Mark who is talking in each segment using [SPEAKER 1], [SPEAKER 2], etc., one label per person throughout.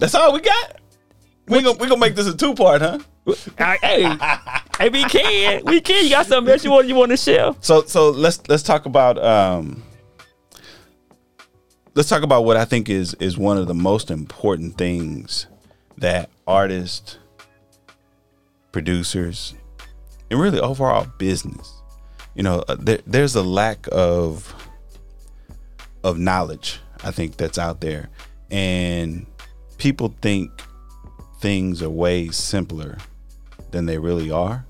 [SPEAKER 1] That's all we got. We gonna we gonna make this a two part, huh?
[SPEAKER 2] I- hey, hey, we can, we can. You got something else you want you want to share?
[SPEAKER 1] So so let's let's talk about um let's talk about what I think is is one of the most important things that artists, producers, and really overall business. You know, uh, there, there's a lack of of knowledge. I think that's out there, and people think things are way simpler than they really are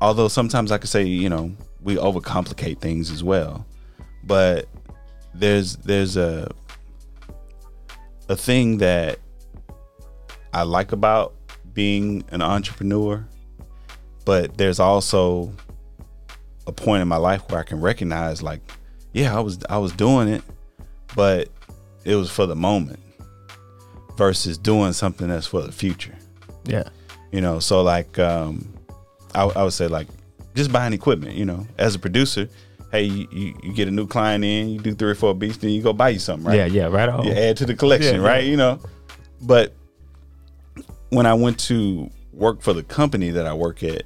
[SPEAKER 1] although sometimes I could say, you know, we overcomplicate things as well. But there's there's a a thing that I like about being an entrepreneur, but there's also a point in my life where I can recognize like, yeah, I was I was doing it, but it was for the moment versus doing something that's for the future
[SPEAKER 2] Yeah.
[SPEAKER 1] you know so like um I, I would say like just buying equipment you know as a producer hey you, you, you get a new client in you do three or four beats then you go buy you something right
[SPEAKER 2] Yeah, yeah, right on.
[SPEAKER 1] you add to the collection
[SPEAKER 2] Yeah, yeah.
[SPEAKER 1] right you know but when i went to work for the company that i work at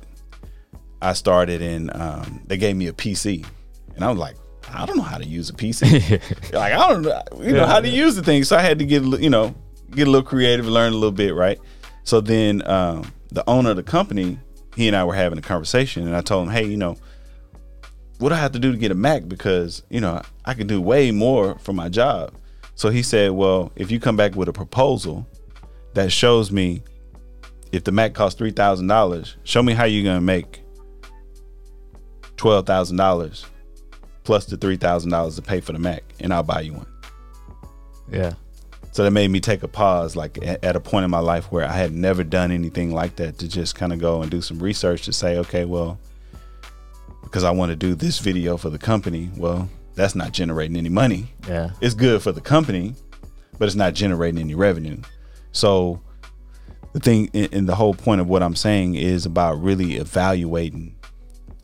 [SPEAKER 1] i started in um, they gave me a pc and i was like i don't know how to use a pc like i don't know you know
[SPEAKER 2] Yeah.
[SPEAKER 1] how to use the thing so i had to get you know get a little creative learn a little bit right so then um, the owner of the company he and i were having a conversation and i told him hey you know what do I have to do to get a Mac? Because, you know, I can do way more for my job. So he said, well, if you come back with a proposal that shows me if the Mac costs $3,000, show me how you're going to make $12,000 plus the $3,000 to pay for the Mac, and I'll buy you one.
[SPEAKER 2] Yeah.
[SPEAKER 1] So that made me take a pause, like at a point in my life where I had never done anything like that to just kind of go and do some research to say, okay, well, because I want to do this video for the company, well, that's not generating any money.
[SPEAKER 2] Yeah.
[SPEAKER 1] It's good for the company, but it's not generating any revenue. So the thing, and and the whole point of what I'm saying is about really evaluating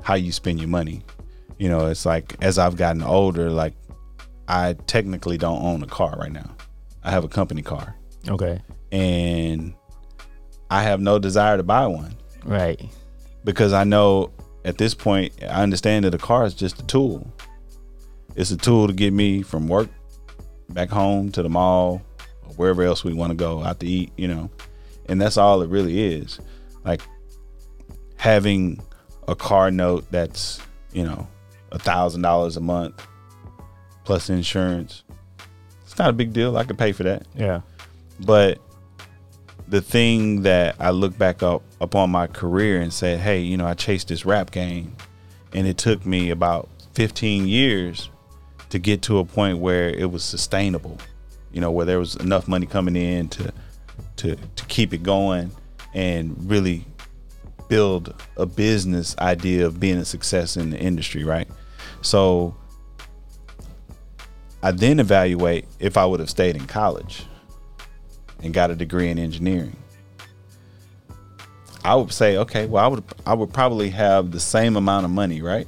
[SPEAKER 1] how you spend your money. You know, it's like as I've gotten older, like I technically don't own a car right now. I have a company car
[SPEAKER 2] Okay.
[SPEAKER 1] and I have no desire to buy one
[SPEAKER 2] Right.
[SPEAKER 1] because I know at this point I understand that a car is just a tool. It's a tool to get me from work back home to the mall or wherever else we want to go out to eat, you know. And that's all it really is. Like having a car note that's, you know, a thousand dollars a month plus insurance. Not a big deal. I could pay for that.
[SPEAKER 2] Yeah.
[SPEAKER 1] But the thing that I look back up upon my career and said, hey, you know, I chased this rap game and it took me about 15 years to get to a point where it was sustainable, you know, where there was enough money coming in to to to keep it going and really build a business idea of being a success in the industry, right? So I then evaluate if I would have stayed in college and got a degree in engineering. I would say, okay, well, I would I would probably have the same amount of money, right,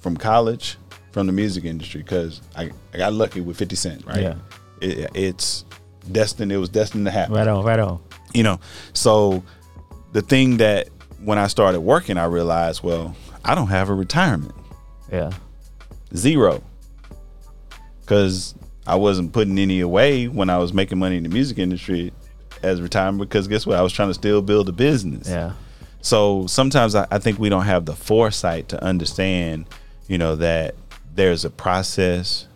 [SPEAKER 1] from college, from the music industry, because I, I got lucky with Fifty Cent, right?
[SPEAKER 2] Yeah.
[SPEAKER 1] It, it's destined. It was destined to happen
[SPEAKER 2] Right on. Right on.
[SPEAKER 1] you know so the thing that when i started working i realized well i don't have a retirement
[SPEAKER 2] Yeah.
[SPEAKER 1] zero because i wasn't putting any away when i was making money in the music industry as retirement because guess what i was trying to still build a business
[SPEAKER 2] Yeah.
[SPEAKER 1] so sometimes I, I think we don't have the foresight to understand, you know, that there's a process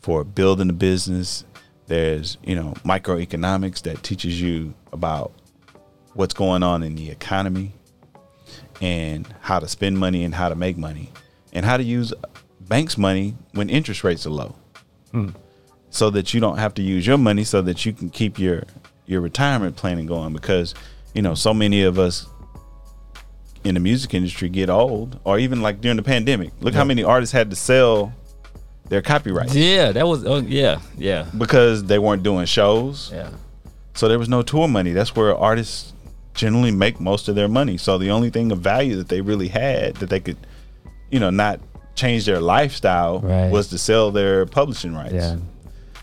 [SPEAKER 1] for building a business. There's, you know, microeconomics that teaches you about what's going on in the economy and how to spend money and how to make money and how to use banks' money when interest rates are low. So that you don't have to use your money so that you can keep your your retirement planning going because, you know, so many of us in the music industry get old, or even like during the pandemic. Look how many artists had to sell their copyrights
[SPEAKER 2] Yeah. That was. Oh, yeah. Yeah.
[SPEAKER 1] because they weren't doing shows.
[SPEAKER 2] Yeah.
[SPEAKER 1] So there was no tour money. That's where artists generally make most of their money. So the only thing of value that they really had that they could, you know, not change their lifestyle
[SPEAKER 2] Right.
[SPEAKER 1] was to sell their publishing rights.
[SPEAKER 2] Yeah.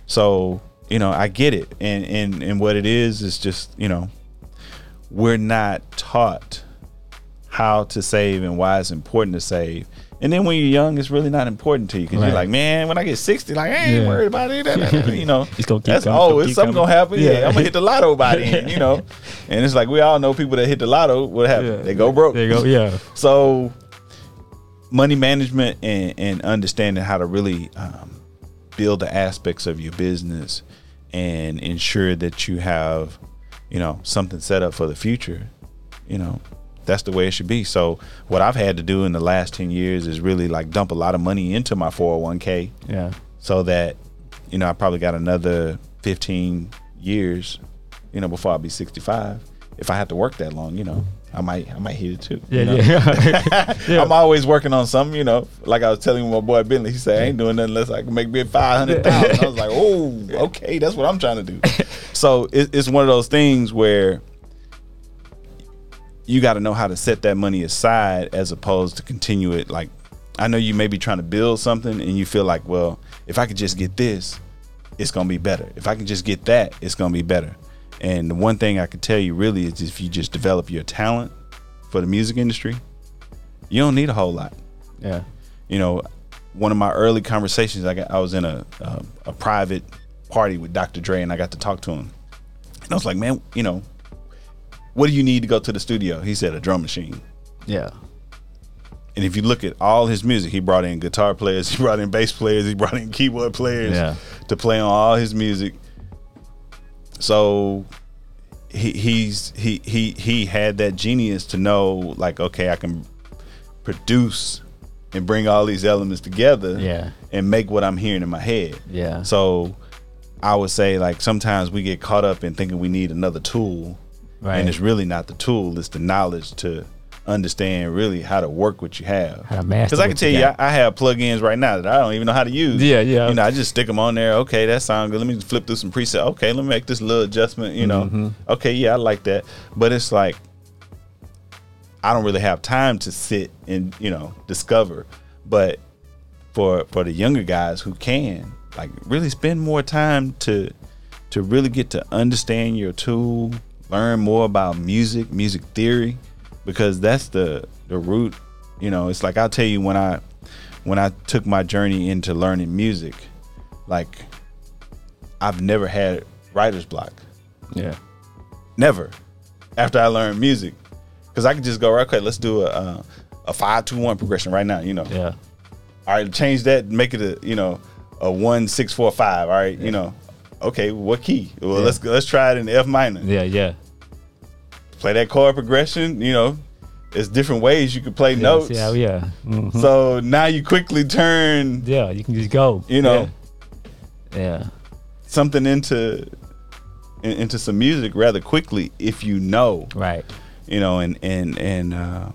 [SPEAKER 1] So you know, I get it. And and and what it is is just, you know, we're not taught how to save and why it's important to save. And then when you're young, it's really not important to you because
[SPEAKER 2] Right.
[SPEAKER 1] you're like, man, when I get 60, like, I ain't
[SPEAKER 2] Yeah.
[SPEAKER 1] worried about it. you know,
[SPEAKER 2] It's gonna keep
[SPEAKER 1] that's
[SPEAKER 2] coming,
[SPEAKER 1] oh, it's something
[SPEAKER 2] coming.
[SPEAKER 1] gonna happen. Yeah.
[SPEAKER 2] Yeah.
[SPEAKER 1] I'm gonna hit the lotto by then, you know. And it's like we all know people that hit the lotto. What happens?
[SPEAKER 2] Yeah.
[SPEAKER 1] They go broke.
[SPEAKER 2] There you go. Yeah.
[SPEAKER 1] So, money management and, and understanding how to really um, build the aspects of your business and ensure that you have, you know, something set up for the future. You know, that's the way it should be. So, what I've had to do in the last ten years is really like dump a lot of money into my four hundred one k
[SPEAKER 2] Yeah.
[SPEAKER 1] so that you know I probably got another 15 years, you know, before I'll be 65. If I have to work that long, you know, I might I might hit it too.
[SPEAKER 2] Yeah.
[SPEAKER 1] you know?
[SPEAKER 2] Yeah. Yeah.
[SPEAKER 1] I'm always working on something, you know. Like I was telling my boy Bentley, he said I ain't doing nothing unless I can make me five hundred thousand. I was like, oh, okay, that's what I'm trying to do. So it, it's one of those things where you got to know how to set that money aside as opposed to continue it. Like I know you may be trying to build something and you feel like, well, if I could just get this, it's gonna be better. If I can just get that, it's gonna be better. And the one thing I can tell you really is if you just develop your talent for the music industry, you don't need a whole lot.
[SPEAKER 2] yeah.
[SPEAKER 1] You know, one of my early conversations, I got, I was in a, a a private party with Dr. Dre, and I got to talk to him. And I was like, man, you know, what do you need to go to the studio? He said a drum machine.
[SPEAKER 2] Yeah.
[SPEAKER 1] And if you look at all his music, he brought in guitar players, he brought in bass players, he brought in keyboard players
[SPEAKER 2] Yeah.
[SPEAKER 1] to play on all his music. So he he's he he he had that genius to know like okay, I can produce and bring all these elements together
[SPEAKER 2] Yeah.
[SPEAKER 1] and make what I'm hearing in my head.
[SPEAKER 2] Yeah.
[SPEAKER 1] So I would say like sometimes we get caught up in thinking we need another tool
[SPEAKER 2] Right.
[SPEAKER 1] and it's really not the tool, it's the knowledge to understand really how to work what you have.
[SPEAKER 2] How to master
[SPEAKER 1] Because I can tell
[SPEAKER 2] you
[SPEAKER 1] you, I. I have plugins right now that I don't even know how to use.
[SPEAKER 2] Yeah, yeah.
[SPEAKER 1] You know, I just stick them on there. Okay, that sounds good. Let me just flip through some presets. Okay, let me make this little adjustment. You know,
[SPEAKER 2] Mm-hmm.
[SPEAKER 1] okay, yeah, I like that. But it's like I don't really have time to sit and you know discover. But for for the younger guys who can, like, really spend more time to to really get to understand your tool, learn more about music, music theory, because that's the the root. You know, it's like I'll tell you when I when I took my journey into learning music, like I've never had writer's block.
[SPEAKER 2] Yeah.
[SPEAKER 1] Never. After I learned music, because I could just go right. Okay, let's do a uh, a five two one progression right now. You know,
[SPEAKER 2] Yeah.
[SPEAKER 1] all right, change that, make it a you know a one six four five. All right, you know, okay, what key? Well,
[SPEAKER 2] Yeah.
[SPEAKER 1] let's let's try it in F minor.
[SPEAKER 2] Yeah. Yeah.
[SPEAKER 1] Play that chord progression. You know, there's different ways you could play notes.
[SPEAKER 2] Yeah. Yeah. Mhm.
[SPEAKER 1] So now you quickly turn
[SPEAKER 2] Yeah. You can just go.
[SPEAKER 1] You know.
[SPEAKER 2] Yeah. yeah.
[SPEAKER 1] something into in- into some music rather quickly if you know.
[SPEAKER 2] Right.
[SPEAKER 1] you know, and and and uh,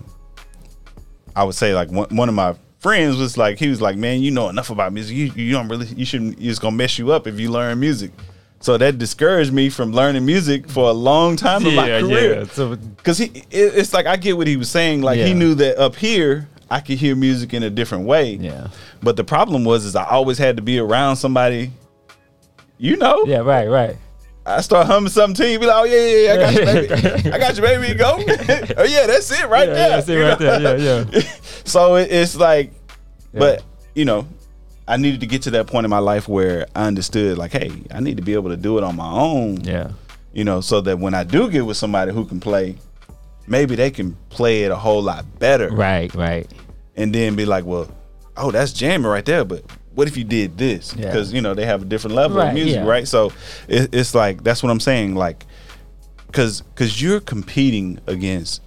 [SPEAKER 1] I would say like one, one of my friends was like he was like, man, you know enough about music. You you don't really you shouldn't. It's gonna mess you up if you learn music. So that discouraged me from learning music for a long time in my
[SPEAKER 2] Yeah.
[SPEAKER 1] career.
[SPEAKER 2] Yeah. So
[SPEAKER 1] he, it, it's like I get what he was saying. Like he knew that up here I could hear music in a different way.
[SPEAKER 2] yeah.
[SPEAKER 1] But the problem was is I always had to be around somebody. You know,
[SPEAKER 2] Yeah. Right. Right.
[SPEAKER 1] I start humming something to you, be like, "Oh yeah, yeah, yeah I got you, baby. I got you, baby. Go. oh yeah, that's it right
[SPEAKER 2] yeah,
[SPEAKER 1] there.
[SPEAKER 2] That's it right
[SPEAKER 1] know?
[SPEAKER 2] there. Yeah. Yeah.
[SPEAKER 1] so it, it's like,
[SPEAKER 2] Yeah.
[SPEAKER 1] but you know, I needed to get to that point in my life where I understood, like, hey, I need to be able to do it on my own.
[SPEAKER 2] Yeah.
[SPEAKER 1] You know, so that when I do get with somebody who can play, maybe they can play it a whole lot better,
[SPEAKER 2] Right. Right.
[SPEAKER 1] and then be like, well, oh, that's jamming right there, but. What if you did this?
[SPEAKER 2] Yeah.
[SPEAKER 1] Because you know they have a different level
[SPEAKER 2] Right,
[SPEAKER 1] of music,
[SPEAKER 2] yeah.
[SPEAKER 1] right? So it, it's like that's what I'm saying. Like, because because you're competing against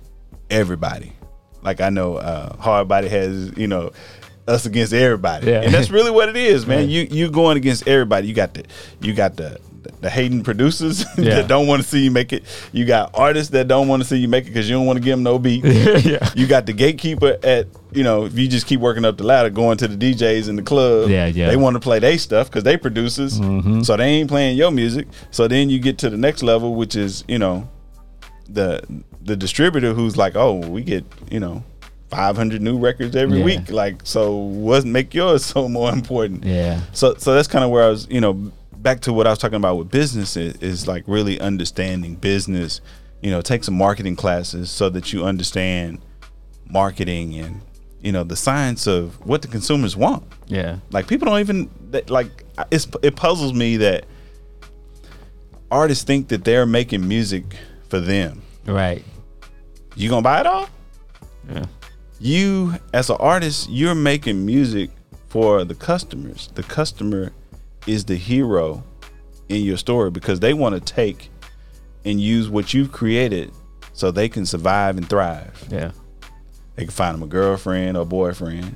[SPEAKER 1] everybody. Like I know uh, Hardbody has you know us against everybody,
[SPEAKER 2] Yeah.
[SPEAKER 1] and that's really what it is, man. You you going against everybody. You got the you got the the hating producers
[SPEAKER 2] Yeah.
[SPEAKER 1] that don't want to see you make it. You got artists that don't want to see you make it because you don't want to give them no beat.
[SPEAKER 2] yeah.
[SPEAKER 1] You got the gatekeeper at you know if you just keep working up the ladder, going to the DJs in the club.
[SPEAKER 2] Yeah, yeah.
[SPEAKER 1] They want to play their stuff because they producers,
[SPEAKER 2] Mhm.
[SPEAKER 1] so they ain't playing your music. So then you get to the next level, which is you know the the distributor who's like, oh, we get you know. 500 new records every
[SPEAKER 2] Yeah.
[SPEAKER 1] week like so what make yours so more important
[SPEAKER 2] Yeah.
[SPEAKER 1] so so that's kind of where I was, you know, back to what I was talking about with business is, is like really understanding business. You know, take some marketing classes so that you understand marketing and you know the science of what the consumers want.
[SPEAKER 2] Yeah.
[SPEAKER 1] Like people don't even like it's it puzzles me that artists think that they're making music for them.
[SPEAKER 2] Right.
[SPEAKER 1] You gonna buy it all?
[SPEAKER 2] Yeah.
[SPEAKER 1] You as an artist, you're making music for the customers. The customer is the hero in your story because they want to take and use what you've created so they can survive and thrive.
[SPEAKER 2] Yeah.
[SPEAKER 1] They can find them a girlfriend or boyfriend.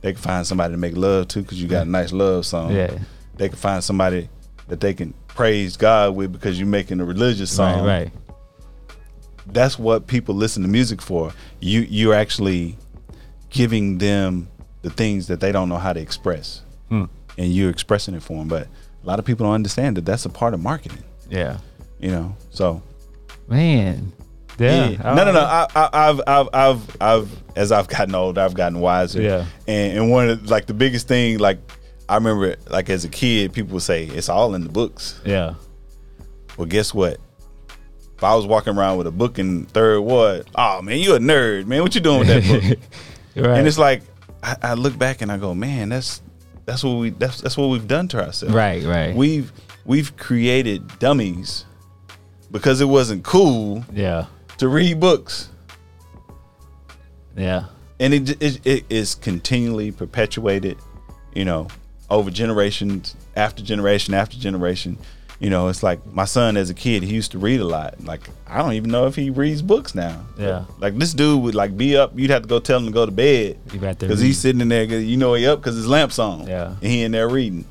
[SPEAKER 1] They can find somebody to make love to because you got a nice love song.
[SPEAKER 2] Yeah.
[SPEAKER 1] They can find somebody that they can praise God with because you're making a religious song.
[SPEAKER 2] Right. Right.
[SPEAKER 1] That's what people listen to music for. You you're actually giving them the things that they don't know how to express,
[SPEAKER 2] Hmm.
[SPEAKER 1] and you're expressing it for them. But a lot of people don't understand that that's a part of marketing.
[SPEAKER 2] Yeah.
[SPEAKER 1] You know, so
[SPEAKER 2] Man. Yeah.
[SPEAKER 1] Yeah. No, no, no. I, I, I've, I've, I've, I've, as I've gotten older, I've gotten wiser.
[SPEAKER 2] Yeah.
[SPEAKER 1] And, and one of the, like the biggest thing, like I remember, like as a kid, people would say it's all in the books.
[SPEAKER 2] Yeah.
[SPEAKER 1] Well, guess what? If I was walking around with a book in third ward, oh man, you a nerd, man. What you doing with that book?
[SPEAKER 2] right.
[SPEAKER 1] and it's like I, I look back and I go, man, that's that's what we that's that's what we've done to ourselves.
[SPEAKER 2] right. Right.
[SPEAKER 1] We've we've created dummies because it wasn't cool
[SPEAKER 2] yeah.
[SPEAKER 1] to read books.
[SPEAKER 2] Yeah.
[SPEAKER 1] and it, it it is continually perpetuated, you know, over generations after generation after generation. You know, it's like my son as a kid, he used to read a lot. Like I don't even know if he reads books now.
[SPEAKER 2] Yeah.
[SPEAKER 1] Like this dude would like be up. You'd have to go tell him to go to bed
[SPEAKER 2] You got to
[SPEAKER 1] because he's sitting in there. You know he up because his lamp's on.
[SPEAKER 2] Yeah.
[SPEAKER 1] and he in there reading,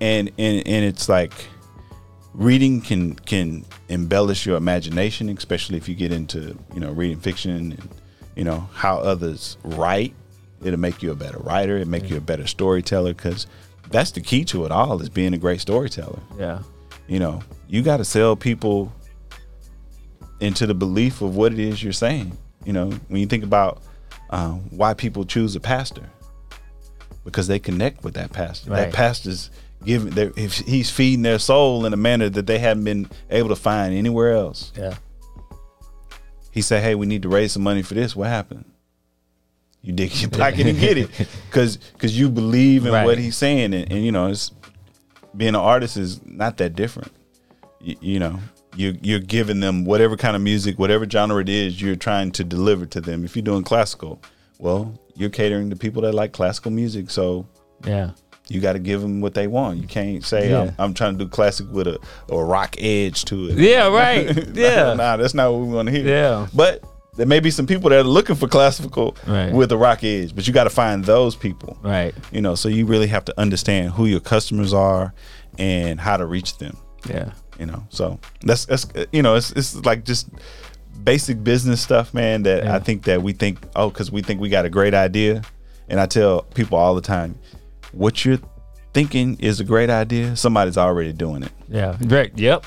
[SPEAKER 1] and and and it's like reading can can embellish your imagination, especially if you get into you know reading fiction and you know how others write. It'll make you a better writer. It'll make you a better storyteller because that's the key to it all is being a great storyteller.
[SPEAKER 2] Yeah.
[SPEAKER 1] You know, you got to sell people into the belief of what it is you're saying. You know, when you think about um, why people choose a pastor, because they connect with that pastor.
[SPEAKER 2] Right.
[SPEAKER 1] That pastor's giving, their- if he's feeding their soul in a manner that they haven't been able to find anywhere else.
[SPEAKER 2] Yeah.
[SPEAKER 1] He said, "Hey, we need to raise some money for this." What happened? You dig your pocket and get it, because because you believe in
[SPEAKER 2] Right.
[SPEAKER 1] what he's saying, and, and you know, it's being an artist is not that different. You, you know, you you're giving them whatever kind of music, whatever genre it is, you're trying to deliver to them. If you're doing classical, well, you're catering to people that like classical music, so
[SPEAKER 2] Yeah.
[SPEAKER 1] you got to give them what they want. You can't say
[SPEAKER 2] Yeah.
[SPEAKER 1] I'm, I'm trying to do classic with a, a rock edge to it.
[SPEAKER 2] Yeah. Right. Yeah.
[SPEAKER 1] nah, that's not what we want to hear.
[SPEAKER 2] Yeah.
[SPEAKER 1] But there may be some people that are looking for classical
[SPEAKER 2] Right.
[SPEAKER 1] with a rock edge, but you got to find those people.
[SPEAKER 2] Right.
[SPEAKER 1] You know, so you really have to understand who your customers are and how to reach them.
[SPEAKER 2] Yeah.
[SPEAKER 1] You know, so that's that's you know, it's it's like just basic business stuff, man. That
[SPEAKER 2] Yeah.
[SPEAKER 1] I think that we think oh, because we think we got a great idea, and I tell people all the time, what you're thinking is a great idea. Somebody's already doing it.
[SPEAKER 2] Yeah. Right. Yep.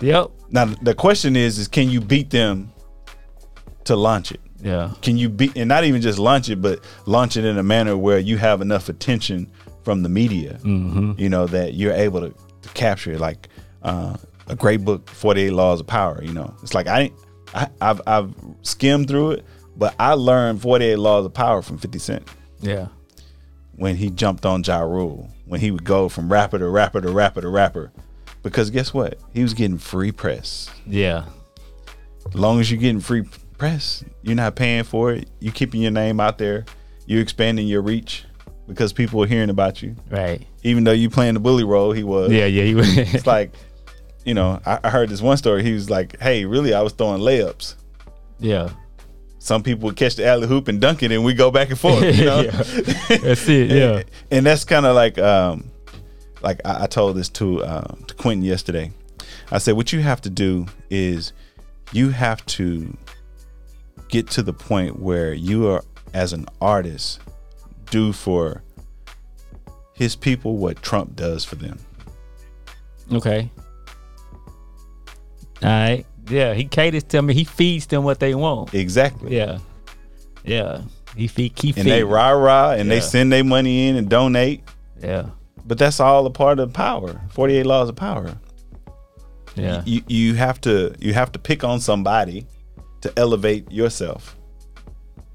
[SPEAKER 2] Yep.
[SPEAKER 1] Now the question is, is can you beat them to launch it?
[SPEAKER 2] Yeah.
[SPEAKER 1] Can you be and not even just launch it, but launch it in a manner where you have enough attention from the media,
[SPEAKER 2] Mm-hmm.
[SPEAKER 1] you know, that you're able to, to capture it. Like uh, a great book, Forty Eight Laws of Power. You know, it's like I, I I've I've skimmed through it, but I learned Forty Eight Laws of Power from Fifty Cent
[SPEAKER 2] Yeah.
[SPEAKER 1] when he jumped on Ja Rule, when he would go from rapper to rapper to rapper to rapper, because guess what? He was getting free press.
[SPEAKER 2] Yeah.
[SPEAKER 1] As long as you're getting free press, you're not paying for it. You're keeping your name out there. You're expanding your reach because people are hearing about you.
[SPEAKER 2] Right.
[SPEAKER 1] Even though you playing the bully role, he was.
[SPEAKER 2] Yeah. Yeah. You.
[SPEAKER 1] It's like, you know, I, I heard this one story. He was like, "Hey, really, I was throwing layups.
[SPEAKER 2] yeah.
[SPEAKER 1] Some people would catch the alley hoop and dunk it, and we go back and forth. You know,
[SPEAKER 2] Yeah. That's it. Yeah.
[SPEAKER 1] and, and that's kind of like, um, like I, I told this to uh, to Quentin yesterday. I said, what you have to do is you have to get to the point where you are, as an artist, do for his people what Trump does for them.
[SPEAKER 2] Okay. All right. Yeah. He caters to me. He feeds them what they want.
[SPEAKER 1] Exactly.
[SPEAKER 2] Yeah. Yeah. He feed. He feed.
[SPEAKER 1] And they rah rah and they send their money in and donate.
[SPEAKER 2] Yeah.
[SPEAKER 1] but that's all a part of power. Forty eight laws of power.
[SPEAKER 2] Yeah.
[SPEAKER 1] You you have to you have to pick on somebody to elevate yourself.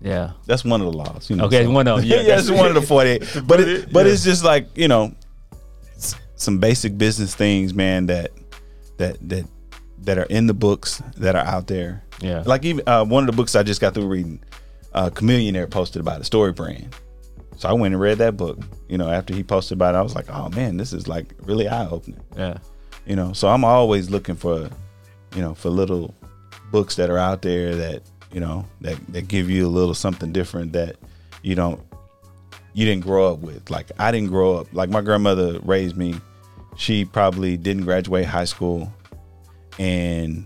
[SPEAKER 2] Yeah.
[SPEAKER 1] That's one of the laws. You know,
[SPEAKER 2] Okay, one of 'em. Yeah,
[SPEAKER 1] yeah, it's
[SPEAKER 2] that's-
[SPEAKER 1] one of the forty-eight. but it, but
[SPEAKER 2] yeah.
[SPEAKER 1] it's just like you know, some basic business things, man. That that that that are in the books that are out there.
[SPEAKER 2] Yeah.
[SPEAKER 1] Like even uh, one of the books I just got through reading, uh, Chamillionaire posted about a story brand. So I went and read that book. You know, after he posted about it, I was like, oh man, this is like really eye opening
[SPEAKER 2] Yeah.
[SPEAKER 1] you know so i'm always looking for you know for little books that are out there that you know that that give you a little something different that you don't you didn't grow up with like i didn't grow up like my grandmother raised me she probably didn't graduate high school and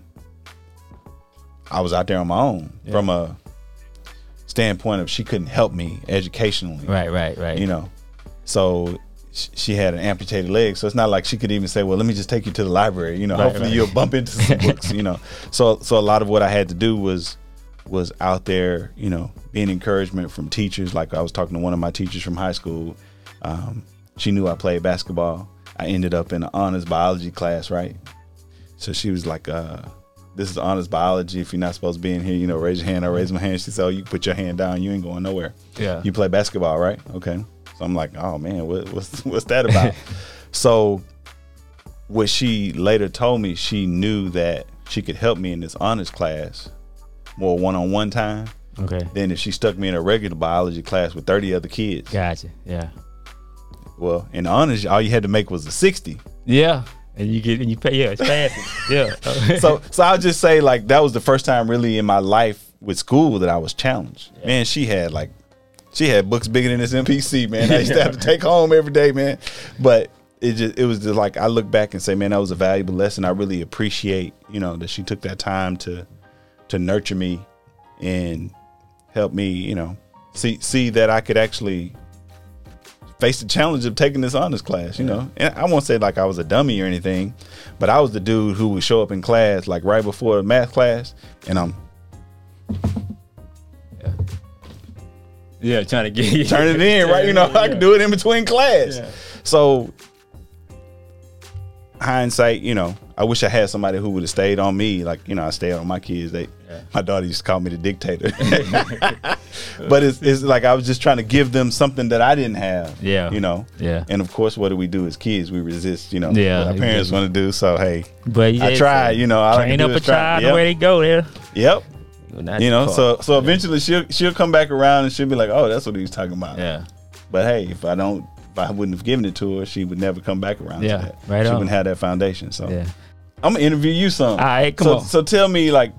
[SPEAKER 1] i was out there on my own
[SPEAKER 2] Yeah.
[SPEAKER 1] from a standpoint of she couldn't help me educationally
[SPEAKER 2] Right. Right. Right.
[SPEAKER 1] you know so she had an amputated leg so it's not like she could even say well let me just take you to the library you know
[SPEAKER 2] Right,
[SPEAKER 1] hopefully
[SPEAKER 2] right.
[SPEAKER 1] you'll bump into some books you know so so a lot of what i had to do was was out there you know being encouragement from teachers like i was talking to one of my teachers from high school um, she knew i played basketball i ended up in an honors biology class right so she was like uh this is honors biology. If you're not supposed to be in here, you know, raise your hand. I raise my hand. She said, "Oh, you put your hand down. You ain't going nowhere."
[SPEAKER 2] Yeah.
[SPEAKER 1] You play basketball, right? Okay. So I'm like, oh man, what, what's what's that about? so, what she later told me, she knew that she could help me in this honors class more one on one time
[SPEAKER 2] Okay.
[SPEAKER 1] Then if she stuck me in a regular biology class with 30 other kids.
[SPEAKER 2] Gotcha. Yeah.
[SPEAKER 1] Well, in honors, all you had to make was a 60.
[SPEAKER 2] Yeah. And you get and you pay. Yeah. It's fast. yeah.
[SPEAKER 1] so so I'll just say like that was the first time really in my life with school that I was challenged. Man, she had like she had books bigger than this MPC, man. I used to have to take home every day, man. But it just it was just like I look back and say, man, that was a valuable lesson. I really appreciate, you know, that she took that time to to nurture me and help me, you know, see see that I could actually face the challenge of taking this honors class, you know. And I won't say like I was a dummy or anything, but I was the dude who would show up in class like right before math class and I'm
[SPEAKER 2] yeah. Yeah, trying to get you.
[SPEAKER 1] turning it in, right? You know, I can do it in between class. So hindsight, you know, I wish I had somebody who would have stayed on me. Like, you know, I stayed on my kids. They
[SPEAKER 2] Yeah.
[SPEAKER 1] my daughter used to call me the dictator. but it's it's like I was just trying to give them something that I didn't have.
[SPEAKER 2] Yeah.
[SPEAKER 1] You know?
[SPEAKER 2] Yeah.
[SPEAKER 1] And of course what do we do as kids? We resist, you know,
[SPEAKER 2] Yeah,
[SPEAKER 1] what our parents
[SPEAKER 2] exactly.
[SPEAKER 1] want to do. So hey,
[SPEAKER 2] But
[SPEAKER 1] I tried, you know, all I
[SPEAKER 2] train
[SPEAKER 1] can do
[SPEAKER 2] up a
[SPEAKER 1] try.
[SPEAKER 2] child
[SPEAKER 1] Yep.
[SPEAKER 2] the way they go there.
[SPEAKER 1] Yep. You know, so so eventually she'll she'll come back around and she'll be like, Oh, that's what he was talking about.
[SPEAKER 2] yeah.
[SPEAKER 1] But hey, if I don't, if I wouldn't have given it to her, she would never come back around.
[SPEAKER 2] Yeah,
[SPEAKER 1] to that.
[SPEAKER 2] right
[SPEAKER 1] She
[SPEAKER 2] on.
[SPEAKER 1] wouldn't have that foundation. So
[SPEAKER 2] Yeah.
[SPEAKER 1] I'm gonna interview you some.
[SPEAKER 2] All right, come
[SPEAKER 1] so,
[SPEAKER 2] on.
[SPEAKER 1] So tell me, like,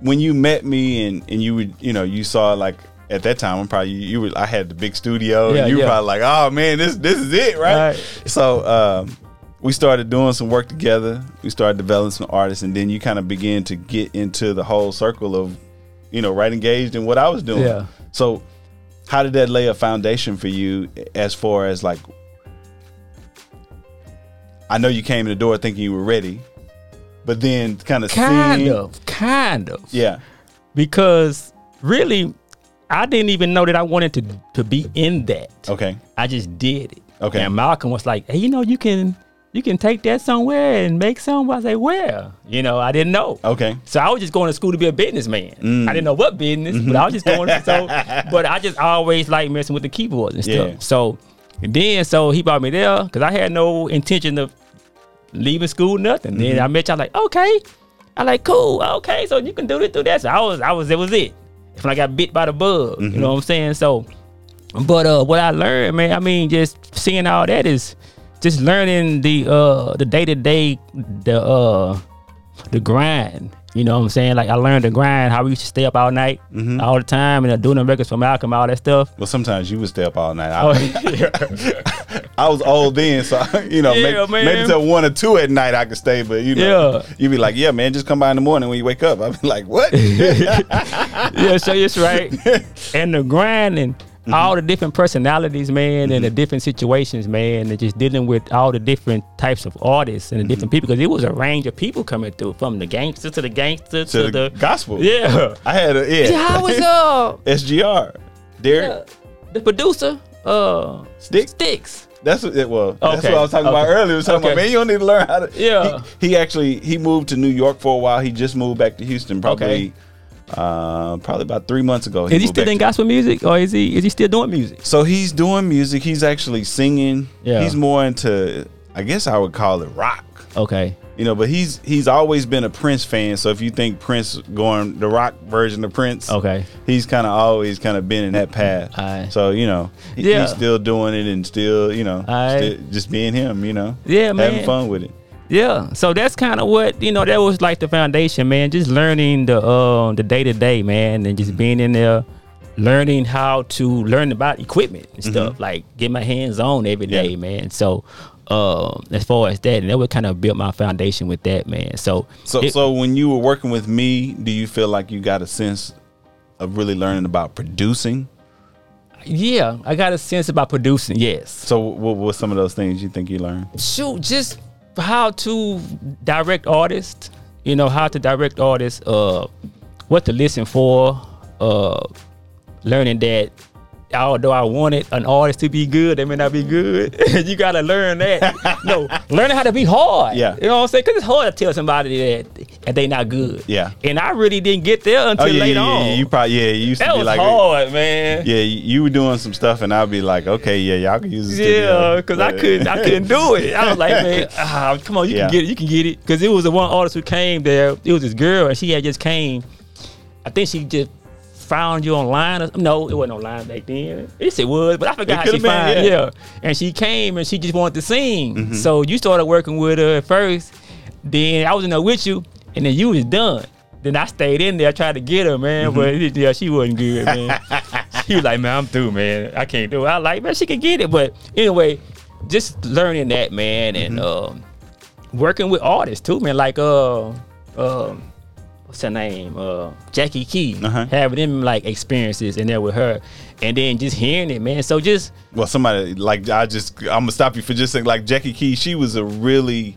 [SPEAKER 1] when you met me and and you would, you know, you saw like at that time, I'm probably you were. I had the big studio,
[SPEAKER 2] Yeah,
[SPEAKER 1] and you were probably like, oh man, this this is it, right?
[SPEAKER 2] Right.
[SPEAKER 1] So um, we started doing some work together. We started developing some artists, and then you kind of began to get into the whole circle of, you know, right engaged in what I was doing.
[SPEAKER 2] Yeah.
[SPEAKER 1] So how did that lay a foundation for you as far as like I know you came in the door thinking you were ready, but then kind of
[SPEAKER 2] Kind
[SPEAKER 1] seeing,
[SPEAKER 2] of. Kind of.
[SPEAKER 1] yeah,
[SPEAKER 2] Because really, I didn't even know that I wanted to to be in that.
[SPEAKER 1] okay,
[SPEAKER 2] I just did it.
[SPEAKER 1] Okay.
[SPEAKER 2] And Malcolm was like, "Hey, you know, you can you can take that somewhere and make some." I say, "Where?" You know, I didn't know.
[SPEAKER 1] okay,
[SPEAKER 2] So I was just going to school to be a businessman.
[SPEAKER 1] Mm.
[SPEAKER 2] I didn't know what business, but I was just going. To, so, but I just always like messing with the keyboards and stuff.
[SPEAKER 1] Yeah.
[SPEAKER 2] So then, so he brought me there because I had no intention of leaving school, nothing.
[SPEAKER 1] Mm-hmm.
[SPEAKER 2] Then I met y'all like, okay. I like, cool. Okay, so you can do this, do that. So I was, I was, it was it. It's when I got bit by the bug.
[SPEAKER 1] Mm-hmm.
[SPEAKER 2] You know what I'm saying? So, but uh, what I learned, man, I mean, just seeing all that is just learning the uh the day to day the uh the grind. You know what I'm saying? Like I learned the grind, how we used to stay up all night,
[SPEAKER 1] Mm-hmm.
[SPEAKER 2] all the time, and uh, doing the records for Malcolm, all that stuff.
[SPEAKER 1] Well, sometimes you would stay up all night. I,
[SPEAKER 2] Oh, yeah.
[SPEAKER 1] I was old then, so you know,
[SPEAKER 2] Yeah,
[SPEAKER 1] maybe, maybe till one or two at night I could stay. But you know,
[SPEAKER 2] Yeah.
[SPEAKER 1] you'd be like, "Yeah, man, just come by in the morning when you wake up." I'd be like, "What?"
[SPEAKER 2] yeah, so it's right. and the grind and
[SPEAKER 1] Mm-hmm.
[SPEAKER 2] all the different personalities, man, and the different situations, man, and just dealing with all the different types of artists and the
[SPEAKER 1] Mm-hmm.
[SPEAKER 2] different people because it was a range of people coming through from the gangster to the gangster to,
[SPEAKER 1] to the,
[SPEAKER 2] the,
[SPEAKER 1] gospel.
[SPEAKER 2] yeah.
[SPEAKER 1] I had a yeah.
[SPEAKER 2] Yeah, I was uh
[SPEAKER 1] SGR, Derek
[SPEAKER 2] yeah, the producer, uh
[SPEAKER 1] Sticks.
[SPEAKER 2] Sticks.
[SPEAKER 1] That's what it well. That's
[SPEAKER 2] Okay,
[SPEAKER 1] what I was talking about earlier. I was talking
[SPEAKER 2] okay.
[SPEAKER 1] about man, you don't need to learn how to.
[SPEAKER 2] Yeah.
[SPEAKER 1] He, he actually he moved to New York for a while. He just moved back to Houston probably,
[SPEAKER 2] Okay.
[SPEAKER 1] Uh, probably about three months ago.
[SPEAKER 2] Is he still in gospel music, or is he is he still doing music?
[SPEAKER 1] So he's doing music. He's actually singing.
[SPEAKER 2] Yeah.
[SPEAKER 1] He's more into, I guess I would call it rock.
[SPEAKER 2] Okay.
[SPEAKER 1] You know, but he's he's always been a Prince fan. So if you think Prince going the rock version of Prince,
[SPEAKER 2] Okay.
[SPEAKER 1] he's kind of always kind of been in that path. So you know, he-
[SPEAKER 2] Yeah.
[SPEAKER 1] he's still doing it and still you know, still just being him. You know,
[SPEAKER 2] Yeah,
[SPEAKER 1] having
[SPEAKER 2] man.
[SPEAKER 1] fun with it.
[SPEAKER 2] Yeah, so that's kind of what you know. That was like the foundation, man. Just learning the uh, the day to day, man, and just being in there, learning how to learn about equipment and stuff. Like get my hands on every
[SPEAKER 1] Mm-hmm. Yeah.
[SPEAKER 2] day, man. So uh, as far as that, and that would kind of build my foundation with that, man. So
[SPEAKER 1] So
[SPEAKER 2] it-
[SPEAKER 1] so when you were working with me, do you feel like you got a sense of really learning about producing?
[SPEAKER 2] yeah, I got a sense about producing. Yes.
[SPEAKER 1] So what what some of those things you think you learned?
[SPEAKER 2] shoot, just how to direct artists. You know how to direct artists. Uh, what to listen for. Uh, learning that although I wanted an artist to be good, they may not be good. you gotta learn that. no, learning how to be hard.
[SPEAKER 1] Yeah.
[SPEAKER 2] you know what I'm saying? Because it's hard to tell somebody that that they not good.
[SPEAKER 1] Yeah.
[SPEAKER 2] and I really didn't get there until
[SPEAKER 1] Oh yeah,
[SPEAKER 2] later
[SPEAKER 1] yeah,
[SPEAKER 2] on.
[SPEAKER 1] yeah. You probably yeah. You used to
[SPEAKER 2] that
[SPEAKER 1] be
[SPEAKER 2] was
[SPEAKER 1] like
[SPEAKER 2] hard, man.
[SPEAKER 1] yeah. You were doing some stuff, and I'd be like, okay, yeah, y'all can use this.
[SPEAKER 2] Yeah, because I couldn't, I couldn't do it. I was like, man, ah, come on, you
[SPEAKER 1] Yeah.
[SPEAKER 2] can get it, you can get it. Because it was the one artist who came there. It was this girl, and she had just came. I think she just found you online. Or, no, it wasn't online back then. Yes, it was, but I forgot how she
[SPEAKER 1] been,
[SPEAKER 2] found.
[SPEAKER 1] yeah.
[SPEAKER 2] Yeah. and she came and she just wanted to sing.
[SPEAKER 1] Mm-hmm.
[SPEAKER 2] So you started working with her at first. Then I was in there with you, and then you was done. Then I stayed in there, tried to get her, man, but
[SPEAKER 1] Mm-hmm.
[SPEAKER 2] it- yeah, she wasn't good, man. she was like, man, I'm through, man. I can't do it. I like, man, she can get it. But anyway, just learning that, man, and
[SPEAKER 1] Mm-hmm.
[SPEAKER 2] um, working with artists too, man. Like uh, um, what's her name? Uh, Jackie Key.
[SPEAKER 1] Uh-huh.
[SPEAKER 2] Having them like experiences in there with her, and then just hearing it, man. So just
[SPEAKER 1] Well, somebody like I just I'm gonna stop you for just saying like Jackie Key. She was a really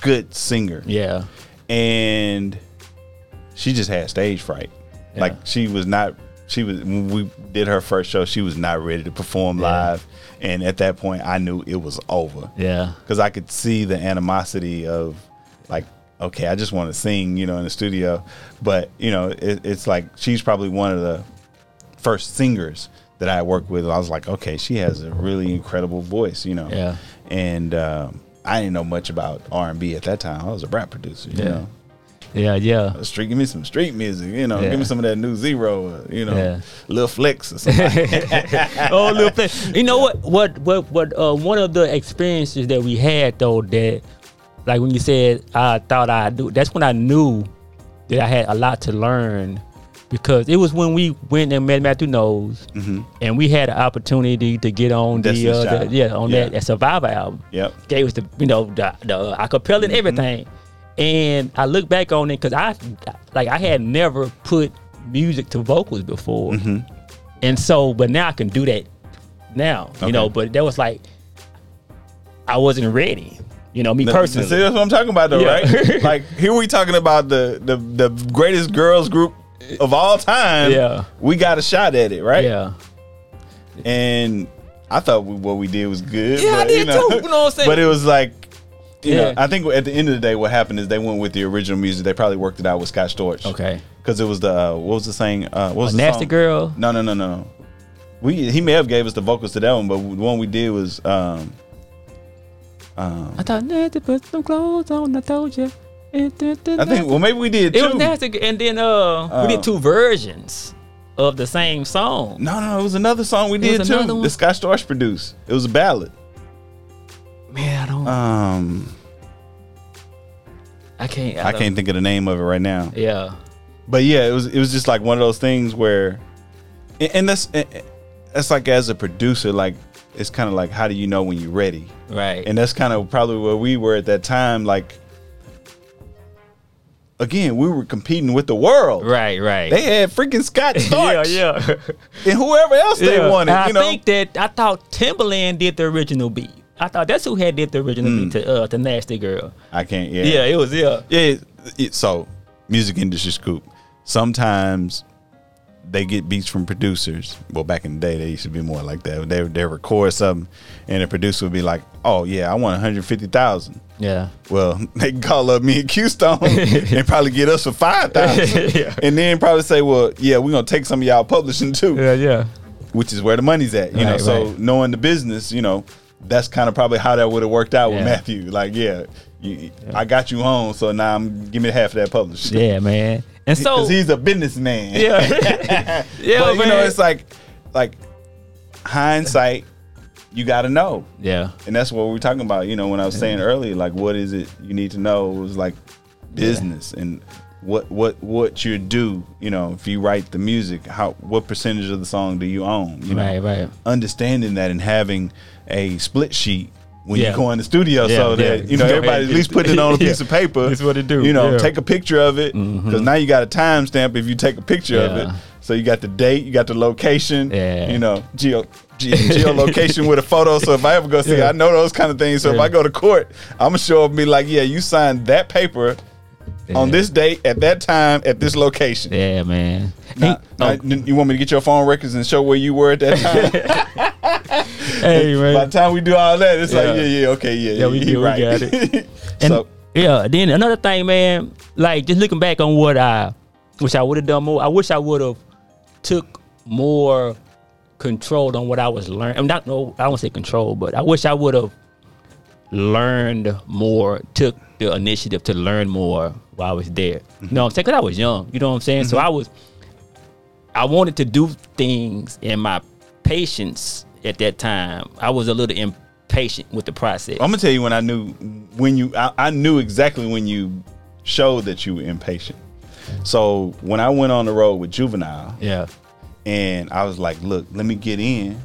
[SPEAKER 1] good singer,
[SPEAKER 2] yeah,
[SPEAKER 1] and she just had stage fright.
[SPEAKER 2] Yeah.
[SPEAKER 1] Like she was not. She was when we did her first show. She was not ready to perform
[SPEAKER 2] Yeah.
[SPEAKER 1] live, and at that point, I knew it was over.
[SPEAKER 2] yeah,
[SPEAKER 1] because I could see the animosity of like, okay, I just want to sing, you know, in the studio, but you know, it, it's like she's probably one of the first singers that I worked with. I was like, okay, she has a really incredible voice, you know,
[SPEAKER 2] Yeah.
[SPEAKER 1] and um, I didn't know much about R and B at that time. I was a rap producer, you
[SPEAKER 2] Yeah.
[SPEAKER 1] know.
[SPEAKER 2] yeah, yeah.
[SPEAKER 1] Street, give me some street music, you know.
[SPEAKER 2] Yeah.
[SPEAKER 1] Give me some of that new zero, uh, you know,
[SPEAKER 2] Yeah.
[SPEAKER 1] little flicks or something.
[SPEAKER 2] oh, little thing. You know what? What? What? What? Uh, one of the experiences that we had though that, like when you said I thought I do, that's when I knew that I had a lot to learn because it was when we went and met Matthew Knowles mm-hmm. and we had an opportunity to get on the, uh, the yeah on
[SPEAKER 1] Yeah.
[SPEAKER 2] that, that Survivor album.
[SPEAKER 1] yep.
[SPEAKER 2] Gave us the you know the the acapella and mm-hmm. everything, and I look back on it because I like I had never put music to vocals before. Mm-hmm. And so, but now I can do that now, you
[SPEAKER 1] Okay.
[SPEAKER 2] know, but that was like, I wasn't ready, you know, me personally.
[SPEAKER 1] See, that's what I'm talking about, though,
[SPEAKER 2] Yeah.
[SPEAKER 1] right? like here we talking about the, the the greatest girls group of all time.
[SPEAKER 2] Yeah.
[SPEAKER 1] we got a shot at it, right?
[SPEAKER 2] Yeah.
[SPEAKER 1] and I thought we, what we did was good.
[SPEAKER 2] Yeah, I
[SPEAKER 1] but,
[SPEAKER 2] did
[SPEAKER 1] you know,
[SPEAKER 2] too, you know what I'm saying?
[SPEAKER 1] But it was like, you
[SPEAKER 2] Yeah.
[SPEAKER 1] know, I think at the end of the day, what happened is they went with the original music. They probably worked it out with Scott Storch.
[SPEAKER 2] Okay.
[SPEAKER 1] because it was the uh, what was the saying? Uh, what was
[SPEAKER 2] A
[SPEAKER 1] the
[SPEAKER 2] nasty
[SPEAKER 1] song?
[SPEAKER 2] girl.
[SPEAKER 1] No, no, no, no, no. We he may have gave us the vocals to that one, but the one we did was um, um,
[SPEAKER 2] I thought nasty put some clothes on. I told you.
[SPEAKER 1] I think well maybe we did
[SPEAKER 2] it
[SPEAKER 1] too.
[SPEAKER 2] was nasty, and then uh, we did two versions of the same song.
[SPEAKER 1] No, no, it was another song we
[SPEAKER 2] It
[SPEAKER 1] did too.
[SPEAKER 2] one?
[SPEAKER 1] The Scott Storch produced. It was a ballad.
[SPEAKER 2] Man, I don't.
[SPEAKER 1] Um,
[SPEAKER 2] I can't.
[SPEAKER 1] I
[SPEAKER 2] don't-
[SPEAKER 1] can't think of the name of it right now.
[SPEAKER 2] Yeah.
[SPEAKER 1] But yeah, it was it was just like one of those things where, and- that's that's like as a producer, like it's kind of like how do you know when you're ready?
[SPEAKER 2] Right.
[SPEAKER 1] And that's kind of probably where we were at that time. Like again, we were competing with the world.
[SPEAKER 2] right. Right.
[SPEAKER 1] They had freaking Scott
[SPEAKER 2] yeah.
[SPEAKER 1] Storch
[SPEAKER 2] Yeah.
[SPEAKER 1] and whoever else they
[SPEAKER 2] Yeah.
[SPEAKER 1] wanted.
[SPEAKER 2] I
[SPEAKER 1] you know,
[SPEAKER 2] think that I thought Timbaland did the original beat. I thought that's who had did the original beat to uh to Nasty Girl.
[SPEAKER 1] I can't. Yeah,
[SPEAKER 2] Yeah, it was yeah.
[SPEAKER 1] yeah. it- it- so music industry scoop. Sometimes they get beats from producers. Well, back in the day, they used to be more like that. They they record something, and the producer would be like, "Oh yeah, I want one hundred fifty thousand.
[SPEAKER 2] Yeah.
[SPEAKER 1] Well, they can call up me and Q Stone and probably get us for five thousand,
[SPEAKER 2] Yeah.
[SPEAKER 1] and then probably say, "Well, yeah, we're gonna take some of y'all publishing too."
[SPEAKER 2] Yeah, yeah.
[SPEAKER 1] which is where the money's at. You know,
[SPEAKER 2] Right,
[SPEAKER 1] so
[SPEAKER 2] right.
[SPEAKER 1] knowing the business, you know, that's kind of probably how that would have worked out with Matthew. Like, yeah, you, I got you home, so now I'm give me half of that published.
[SPEAKER 2] Yeah, man. And so
[SPEAKER 1] because he's a businessman.
[SPEAKER 2] Yeah. yeah,
[SPEAKER 1] but
[SPEAKER 2] man.
[SPEAKER 1] you know, it's like, like hindsight. You got to know,
[SPEAKER 2] yeah.
[SPEAKER 1] and that's what we are talking about. You know, when I was saying earlier, like, what is it you need to know? It was like business and what what what you do. You know, if you write the music, how what percentage of the song do you own? You know,
[SPEAKER 2] Right, right.
[SPEAKER 1] understanding that and having a split sheet when
[SPEAKER 2] Yeah.
[SPEAKER 1] you go in the studio
[SPEAKER 2] Yeah,
[SPEAKER 1] so
[SPEAKER 2] yeah.
[SPEAKER 1] that you know everybody at least put it on a piece
[SPEAKER 2] Yeah.
[SPEAKER 1] of paper
[SPEAKER 2] That's what it do.
[SPEAKER 1] you know
[SPEAKER 2] Yeah.
[SPEAKER 1] take a picture of it mm-hmm. because now you got a timestamp if you take a picture of it so you got the date you got the location
[SPEAKER 2] Yeah.
[SPEAKER 1] you know geo ge- geolocation with a photo so if i ever go see
[SPEAKER 2] Yeah.
[SPEAKER 1] i know those kind of things so if i go to court i'm gonna show up and be like yeah you signed that paper on this date at that time at this location
[SPEAKER 2] Yeah, man.
[SPEAKER 1] now, now, oh. you want me to get your phone records and show where you were at that time
[SPEAKER 2] hey, man.
[SPEAKER 1] By the time we do all that, it's like,
[SPEAKER 2] Yeah.
[SPEAKER 1] yeah, yeah, okay, yeah,
[SPEAKER 2] Yeah, we do, we
[SPEAKER 1] right.
[SPEAKER 2] got it. And
[SPEAKER 1] so,
[SPEAKER 2] yeah, then another thing, man, like just looking back on what I wish I would have done more. I wish I would have took more control on what I was learning. I'm not no, I don't say control, but I wish I would have learned more, took the initiative to learn more while I was there. You know what I'm saying? Because I was young. You know what I'm saying? So I mm-hmm. was, I wanted to do things, and my patience at that time, I was a little impatient with the process.
[SPEAKER 1] I'm gonna tell you when I knew when you, I, I knew exactly when you showed that you were impatient. So when I went on the road with Juvenile,
[SPEAKER 2] yeah.
[SPEAKER 1] and I was like, look, let me get in,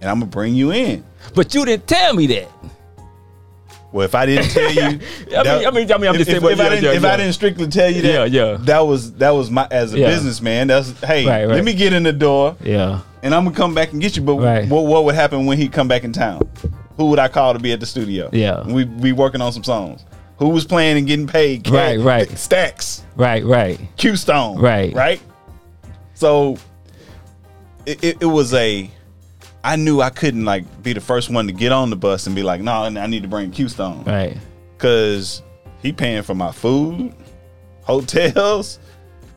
[SPEAKER 1] and I'm gonna bring you in.
[SPEAKER 2] But you didn't tell me that.
[SPEAKER 1] Well, if I didn't tell you,
[SPEAKER 2] I mean- I mean- I mean, I'm
[SPEAKER 1] if,
[SPEAKER 2] just saying,
[SPEAKER 1] if, if I didn't,
[SPEAKER 2] yeah,
[SPEAKER 1] if
[SPEAKER 2] yeah.
[SPEAKER 1] I didn't strictly tell you that,
[SPEAKER 2] Yeah, yeah.
[SPEAKER 1] that was that was my as a
[SPEAKER 2] Yeah.
[SPEAKER 1] businessman. That's hey,
[SPEAKER 2] Right, right.
[SPEAKER 1] let me get in the door.
[SPEAKER 2] Yeah.
[SPEAKER 1] and I'm gonna come back and get you. But
[SPEAKER 2] Right.
[SPEAKER 1] what, what would happen when he come back in town? Who would I call to be at the studio?
[SPEAKER 2] Yeah.
[SPEAKER 1] we we working on some songs. Who was playing and getting paid? Cat-
[SPEAKER 2] Right, right.
[SPEAKER 1] Stacks,
[SPEAKER 2] Right, right.
[SPEAKER 1] Q Stone.
[SPEAKER 2] Right.
[SPEAKER 1] right. So it, it, it was a. I knew I couldn't like be the first one to get on the bus and be like, no, I need to bring Q Stone
[SPEAKER 2] Right.
[SPEAKER 1] because he paying for my food, hotels.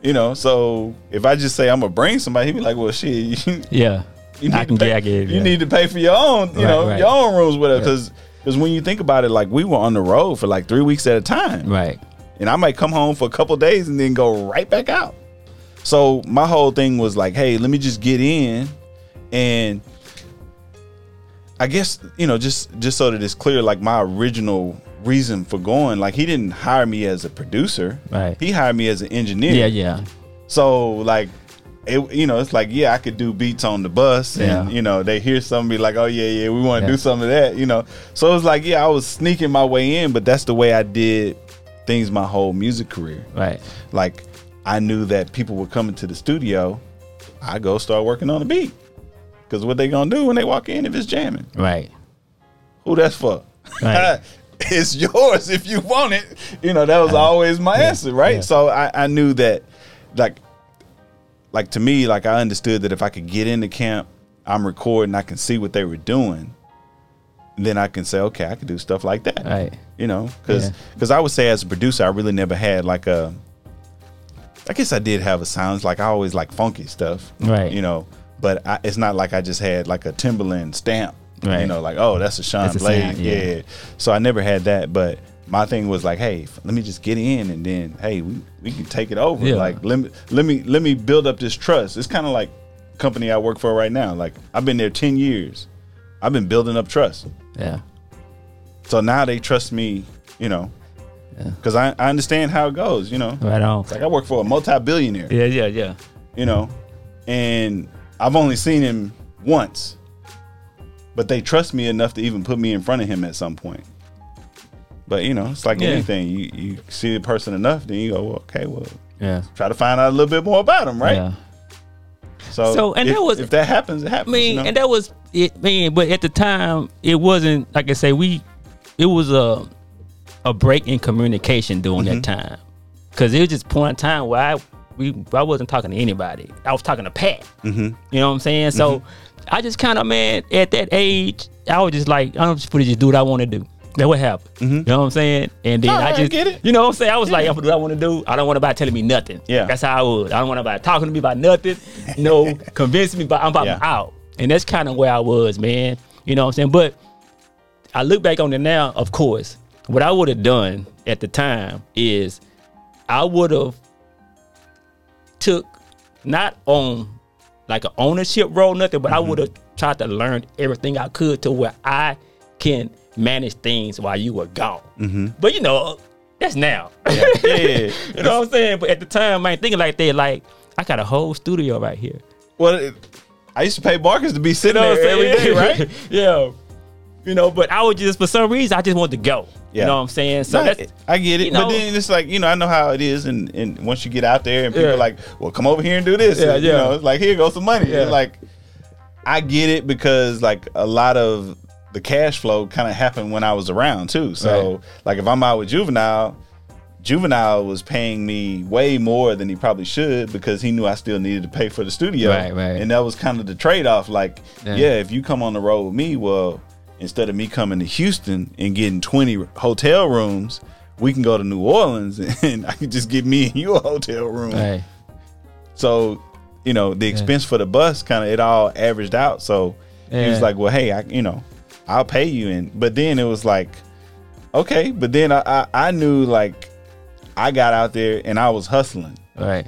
[SPEAKER 1] You know, so if I just say I'm gonna bring somebody, he be like, "Well, shit, you,
[SPEAKER 2] Yeah.
[SPEAKER 1] you
[SPEAKER 2] I
[SPEAKER 1] need
[SPEAKER 2] can
[SPEAKER 1] to pay,
[SPEAKER 2] get- I get it,
[SPEAKER 1] you
[SPEAKER 2] yeah.
[SPEAKER 1] need to pay for your own, you
[SPEAKER 2] Right,
[SPEAKER 1] know,
[SPEAKER 2] right.
[SPEAKER 1] your own rooms, whatever.
[SPEAKER 2] Yeah.
[SPEAKER 1] Because because when you think about it, like we were on the road for like three weeks at a time,
[SPEAKER 2] Right.
[SPEAKER 1] and I might come home for a couple days and then go right back out. So my whole thing was like, hey, let me just get in, and I guess you know, just just so that it's clear, like my original reason for going, like he didn't hire me as a producer,
[SPEAKER 2] Right.
[SPEAKER 1] He hired me as an engineer,
[SPEAKER 2] Yeah, yeah.
[SPEAKER 1] so like, it you know, it's like yeah, I could do beats on the bus, and
[SPEAKER 2] Yeah.
[SPEAKER 1] you know, they hear something be like, oh yeah, yeah, we want to
[SPEAKER 2] Yeah.
[SPEAKER 1] do some of that, you know. So it was like yeah, I was sneaking my way in, but that's the way I did things my whole music career.
[SPEAKER 2] Right.
[SPEAKER 1] Like I knew that people were coming to the studio, I go start working on the beat. Cause what they gonna do when they walk in if it's jamming?
[SPEAKER 2] Right.
[SPEAKER 1] Who that's for?
[SPEAKER 2] Right.
[SPEAKER 1] it's yours if you want it. You know, that was uh, always my answer, right?
[SPEAKER 2] Yeah.
[SPEAKER 1] So I, I knew that like like to me, like I understood that if I could get into camp, I'm recording, I can see what they were doing, then I can say, okay, I can do stuff like that.
[SPEAKER 2] Right.
[SPEAKER 1] You know, because
[SPEAKER 2] Yeah.
[SPEAKER 1] I would say as a producer, I really never had like a. I guess I did have a sounds like I always like funky stuff,
[SPEAKER 2] Right.
[SPEAKER 1] You know, but I, it's not like I just had like a Timbaland stamp, You know, like oh, that's a Sean
[SPEAKER 2] That's a
[SPEAKER 1] Blaze,
[SPEAKER 2] sound,
[SPEAKER 1] yeah.
[SPEAKER 2] yeah.
[SPEAKER 1] So I never had that, but my thing was like, hey, let me just get in, and then hey, we, we can take it over.
[SPEAKER 2] Yeah.
[SPEAKER 1] Like let me let me let me build up this trust. It's kind of like company I work for right now. Like I've been there ten years. I've been building up trust.
[SPEAKER 2] Yeah.
[SPEAKER 1] So now they trust me, you know,
[SPEAKER 2] Yeah.
[SPEAKER 1] because I, I understand how it goes, you know.
[SPEAKER 2] Right on.
[SPEAKER 1] Like I work for a multi-billionaire,
[SPEAKER 2] Yeah, yeah, yeah.
[SPEAKER 1] you know, and I've only seen him once, but they trust me enough to even put me in front of him at some point. But you know, it's like
[SPEAKER 2] Yeah.
[SPEAKER 1] anything. You you see the person enough, then you go, well, okay, well,
[SPEAKER 2] Yeah.
[SPEAKER 1] try to find out a little bit more about him, right?
[SPEAKER 2] Yeah.
[SPEAKER 1] So,
[SPEAKER 2] So, and
[SPEAKER 1] if,
[SPEAKER 2] that was-
[SPEAKER 1] if that happens, it
[SPEAKER 2] I mean,
[SPEAKER 1] you know?
[SPEAKER 2] and that was it, man. But at the time, it wasn't like I say. We, it was a, a break in communication during
[SPEAKER 1] Mm-hmm.
[SPEAKER 2] that time, because it was just point in time where I we I wasn't talking to anybody. I was talking to Pat.
[SPEAKER 1] Mm-hmm.
[SPEAKER 2] You know what I'm saying? So I just kind of man at that age, I was just like, I'm just gonna just do what I want to do. That what happened. You know what I'm saying? And then
[SPEAKER 1] No,
[SPEAKER 2] I
[SPEAKER 1] I
[SPEAKER 2] just
[SPEAKER 1] get it.
[SPEAKER 2] You know what I'm saying? I was like, I'm gonna do what I want to do. I don't want nobody telling me nothing.
[SPEAKER 1] Yeah.
[SPEAKER 2] That's how I was. I don't want nobody talking to me about nothing. No, convincing me about I'm about
[SPEAKER 1] Yeah.
[SPEAKER 2] out. And that's kind of where I was, man. You know what I'm saying? But I look back on it now, of course. What I would have done at the time is I would have took not on like an ownership role, nothing, but I
[SPEAKER 1] Mm-hmm.
[SPEAKER 2] would have tried to learn everything I could to where I can manage things while you were gone.
[SPEAKER 1] Mm-hmm.
[SPEAKER 2] But you know, that's now.
[SPEAKER 1] Yeah, yeah.
[SPEAKER 2] you know what I'm saying? But at the time, I ain't thinking like that. Like, I got a whole studio right here.
[SPEAKER 1] Well, it, I used to pay Marcus to be
[SPEAKER 2] You
[SPEAKER 1] sitting
[SPEAKER 2] know what
[SPEAKER 1] there every day, right?
[SPEAKER 2] yeah. You know, but I was just for some reason I just wanted to go.
[SPEAKER 1] Yeah.
[SPEAKER 2] You know what I'm saying? So
[SPEAKER 1] No, I get it,
[SPEAKER 2] you
[SPEAKER 1] but then it's like you know I know how it is, and, and once you get out there and people
[SPEAKER 2] Yeah.
[SPEAKER 1] are like, well, come over here and do this,
[SPEAKER 2] Yeah,
[SPEAKER 1] and, you
[SPEAKER 2] yeah.
[SPEAKER 1] know, it's like here goes some money.
[SPEAKER 2] Yeah.
[SPEAKER 1] It's like I get it because like a lot of the cash flow kind of happened when I was around too. So
[SPEAKER 2] Right.
[SPEAKER 1] like if I'm out with Juvenile, Juvenile was paying me way more than he probably should because he knew I still needed to pay for the studio.
[SPEAKER 2] Right, right.
[SPEAKER 1] And that was kind of the trade off. Like,
[SPEAKER 2] Yeah.
[SPEAKER 1] yeah, if you come on the road with me, well, instead of me coming to Houston and getting 20 hotel rooms, we can go to New Orleans and I can just get me and you a hotel room.
[SPEAKER 2] Right.
[SPEAKER 1] So, you know, the expense for the bus kind of it all averaged out. So he was like, well, hey, I, you know, I'll pay you. And but then it was like, okay, but then I, I, I knew like I got out there and I was hustling
[SPEAKER 2] Right.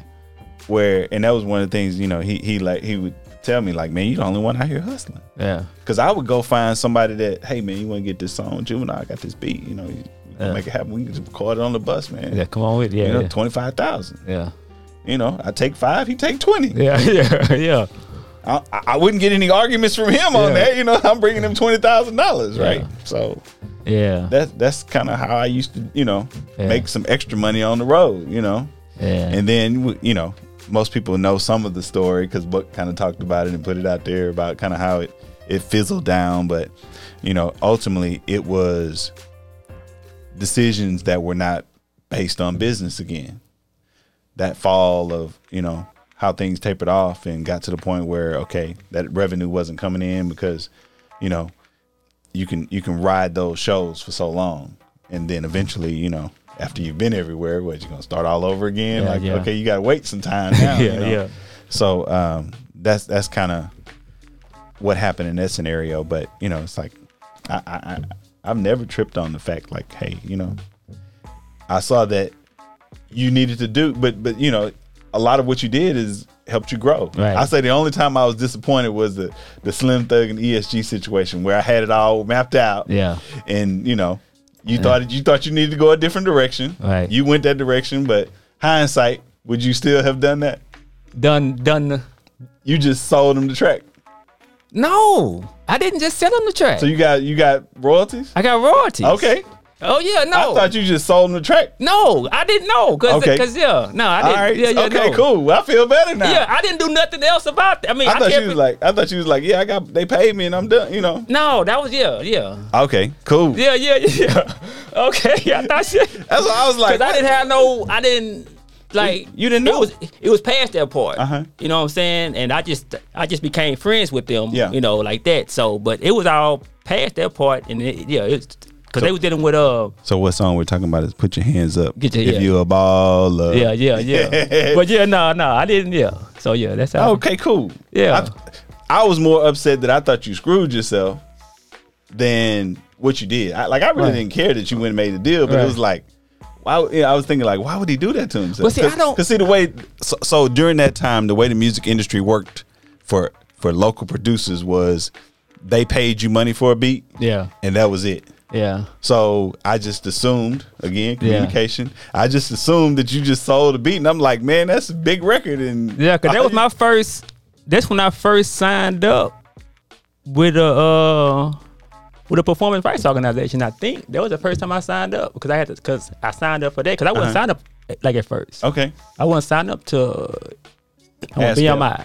[SPEAKER 1] where, and that was one of the things, you know, he, he like, he would tell me like, man, you the only one out here hustling.
[SPEAKER 2] Yeah.
[SPEAKER 1] Cause I would go find somebody that, hey man, you want to get this song, Juvenile? I got this beat. You know, you
[SPEAKER 2] Yeah.
[SPEAKER 1] make it happen. We can just record it on the bus, man.
[SPEAKER 2] Yeah. Come on with it. Yeah.
[SPEAKER 1] you know,
[SPEAKER 2] yeah.
[SPEAKER 1] twenty five thousand.
[SPEAKER 2] yeah.
[SPEAKER 1] You know, I take five, he take twenty.
[SPEAKER 2] Yeah. Yeah. Yeah.
[SPEAKER 1] I, I wouldn't get any arguments from him on
[SPEAKER 2] Yeah.
[SPEAKER 1] that. You know, I'm bringing him twenty thousand dollars, right? So
[SPEAKER 2] Yeah.
[SPEAKER 1] that's that's kind of how I used to, you know, make some extra money on the road. You know,
[SPEAKER 2] Yeah.
[SPEAKER 1] and then you know, most people know some of the story because Buck kind of talked about it and put it out there about kind of how it it fizzled down. But you know, ultimately, it was decisions that were not based on business again. That fall of you know how things tapered off and got to the point where okay, that revenue wasn't coming in because you know you can you can ride those shows for so long, and then eventually you know after you've been everywhere, what you're gonna start all over again?
[SPEAKER 2] Yeah,
[SPEAKER 1] like
[SPEAKER 2] yeah.
[SPEAKER 1] okay, you gotta wait some time now. you
[SPEAKER 2] Yeah,
[SPEAKER 1] know?
[SPEAKER 2] yeah.
[SPEAKER 1] So um, that's that's kind of what happened in that scenario. But you know, it's like I, I, I I've never tripped on the fact like, hey, you know, I saw that you needed to do, but but you know, a lot of what you did is helped you grow.
[SPEAKER 2] Right.
[SPEAKER 1] I say the only time I was disappointed was the the Slim Thug and ESG situation where I had it all mapped out.
[SPEAKER 2] Yeah.
[SPEAKER 1] and you know, you thought you thought you needed to go a different direction.
[SPEAKER 2] Right.
[SPEAKER 1] You went that direction, but hindsight, would you still have done that?
[SPEAKER 2] Done. Done.
[SPEAKER 1] You just sold them the track.
[SPEAKER 2] No, I didn't just sell them the track.
[SPEAKER 1] So you got you got royalties?
[SPEAKER 2] I got royalties.
[SPEAKER 1] Okay.
[SPEAKER 2] Oh yeah. No.
[SPEAKER 1] I thought you just sold them the track.
[SPEAKER 2] no, I didn't know. Cause,
[SPEAKER 1] Okay.
[SPEAKER 2] Cause yeah. No, I didn't.
[SPEAKER 1] right.
[SPEAKER 2] Yeah. Yeah.
[SPEAKER 1] okay,
[SPEAKER 2] no.
[SPEAKER 1] cool. I feel better now.
[SPEAKER 2] Yeah, I didn't do nothing else about that. I mean,
[SPEAKER 1] I
[SPEAKER 2] I,
[SPEAKER 1] thought you was
[SPEAKER 2] it-
[SPEAKER 1] like I thought you was like, yeah, I got they paid me and I'm done, you know.
[SPEAKER 2] No, that was yeah, yeah,
[SPEAKER 1] Okay, cool.
[SPEAKER 2] yeah, yeah, yeah. Okay, I thought shit.
[SPEAKER 1] That's what I was like.
[SPEAKER 2] Cause I didn't have no, I didn't like.
[SPEAKER 1] You didn't
[SPEAKER 2] It
[SPEAKER 1] know.
[SPEAKER 2] was it was past that part.
[SPEAKER 1] Uh-huh.
[SPEAKER 2] You know what I'm saying? And I just I just became friends with them.
[SPEAKER 1] Yeah.
[SPEAKER 2] You know, like that. So, but it was all past that part, and it, yeah, it's because they was dealing with uh
[SPEAKER 1] So what song we're talking about is put your hands up.
[SPEAKER 2] Your-
[SPEAKER 1] if
[SPEAKER 2] yeah.
[SPEAKER 1] you a baller.
[SPEAKER 2] yeah yeah yeah. but yeah, no no, I didn't yeah. So yeah, that's how.
[SPEAKER 1] Okay, cool.
[SPEAKER 2] Yeah.
[SPEAKER 1] I, I was more upset that I thought you screwed yourself than what you did. I, like I really
[SPEAKER 2] Right.
[SPEAKER 1] didn't care that you went and made a deal, but it was like, why? Yeah, I was thinking like, why would he do that to himself?
[SPEAKER 2] Well, see, I don't-
[SPEAKER 1] Because see the way. So, so during that time, the way the music industry worked for for local producers was they paid you money for a beat,
[SPEAKER 2] Yeah
[SPEAKER 1] and that was it.
[SPEAKER 2] Yeah
[SPEAKER 1] So I just assumed again
[SPEAKER 2] Yeah.
[SPEAKER 1] communication. I just assumed that you just sold a beat, and I'm like, man, that's a big record. And
[SPEAKER 2] yeah. Cause that was my first. That's when I first signed up with a uh with a performance rights organization. I think that was the first time I signed up because I had to because I signed up for that because I wasn't
[SPEAKER 1] Uh-huh.
[SPEAKER 2] signed up like at first.
[SPEAKER 1] okay.
[SPEAKER 2] I wasn't signed up to I want. BMI.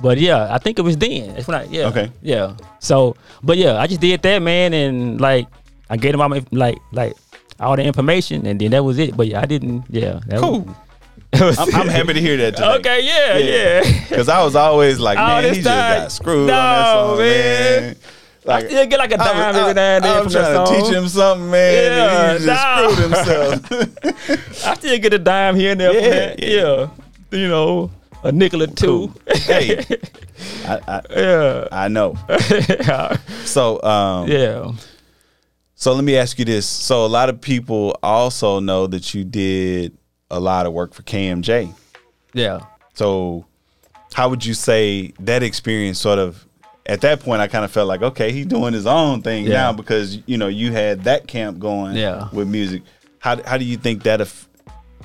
[SPEAKER 2] But yeah, I think it was then. That's when I yeah.
[SPEAKER 1] Okay.
[SPEAKER 2] Yeah. So but yeah, I just did that man and like I gave them all my like like all the information and then that was it. But yeah, I didn't yeah. That
[SPEAKER 1] Cool.
[SPEAKER 2] Was,
[SPEAKER 1] I'm, I'm happy to hear that. Today.
[SPEAKER 2] Okay, yeah, yeah.
[SPEAKER 1] Because I was always like, man, he just got screwed
[SPEAKER 2] No,
[SPEAKER 1] on that song,
[SPEAKER 2] man.
[SPEAKER 1] man.
[SPEAKER 2] I still get like a dime
[SPEAKER 1] was-
[SPEAKER 2] every now and then
[SPEAKER 1] I
[SPEAKER 2] from
[SPEAKER 1] was
[SPEAKER 2] that
[SPEAKER 1] trying to
[SPEAKER 2] song.
[SPEAKER 1] teach him something, man.
[SPEAKER 2] Yeah,
[SPEAKER 1] and he just
[SPEAKER 2] nah.
[SPEAKER 1] screwed himself.
[SPEAKER 2] I still get a dime here and there from
[SPEAKER 1] Yeah,
[SPEAKER 2] that.
[SPEAKER 1] yeah.
[SPEAKER 2] Yeah. You know, a nickel or two.
[SPEAKER 1] hey, I, I,
[SPEAKER 2] yeah.
[SPEAKER 1] I know. So, um,
[SPEAKER 2] yeah.
[SPEAKER 1] So let me ask you this. So, a lot of people also know that you did a lot of work for KMJ.
[SPEAKER 2] Yeah.
[SPEAKER 1] So, how would you say that experience sort of? At that point, I kind of felt like, okay, he's doing his own thing
[SPEAKER 2] Yeah.
[SPEAKER 1] now because you know you had that camp going
[SPEAKER 2] Yeah.
[SPEAKER 1] with music. How how do you think that if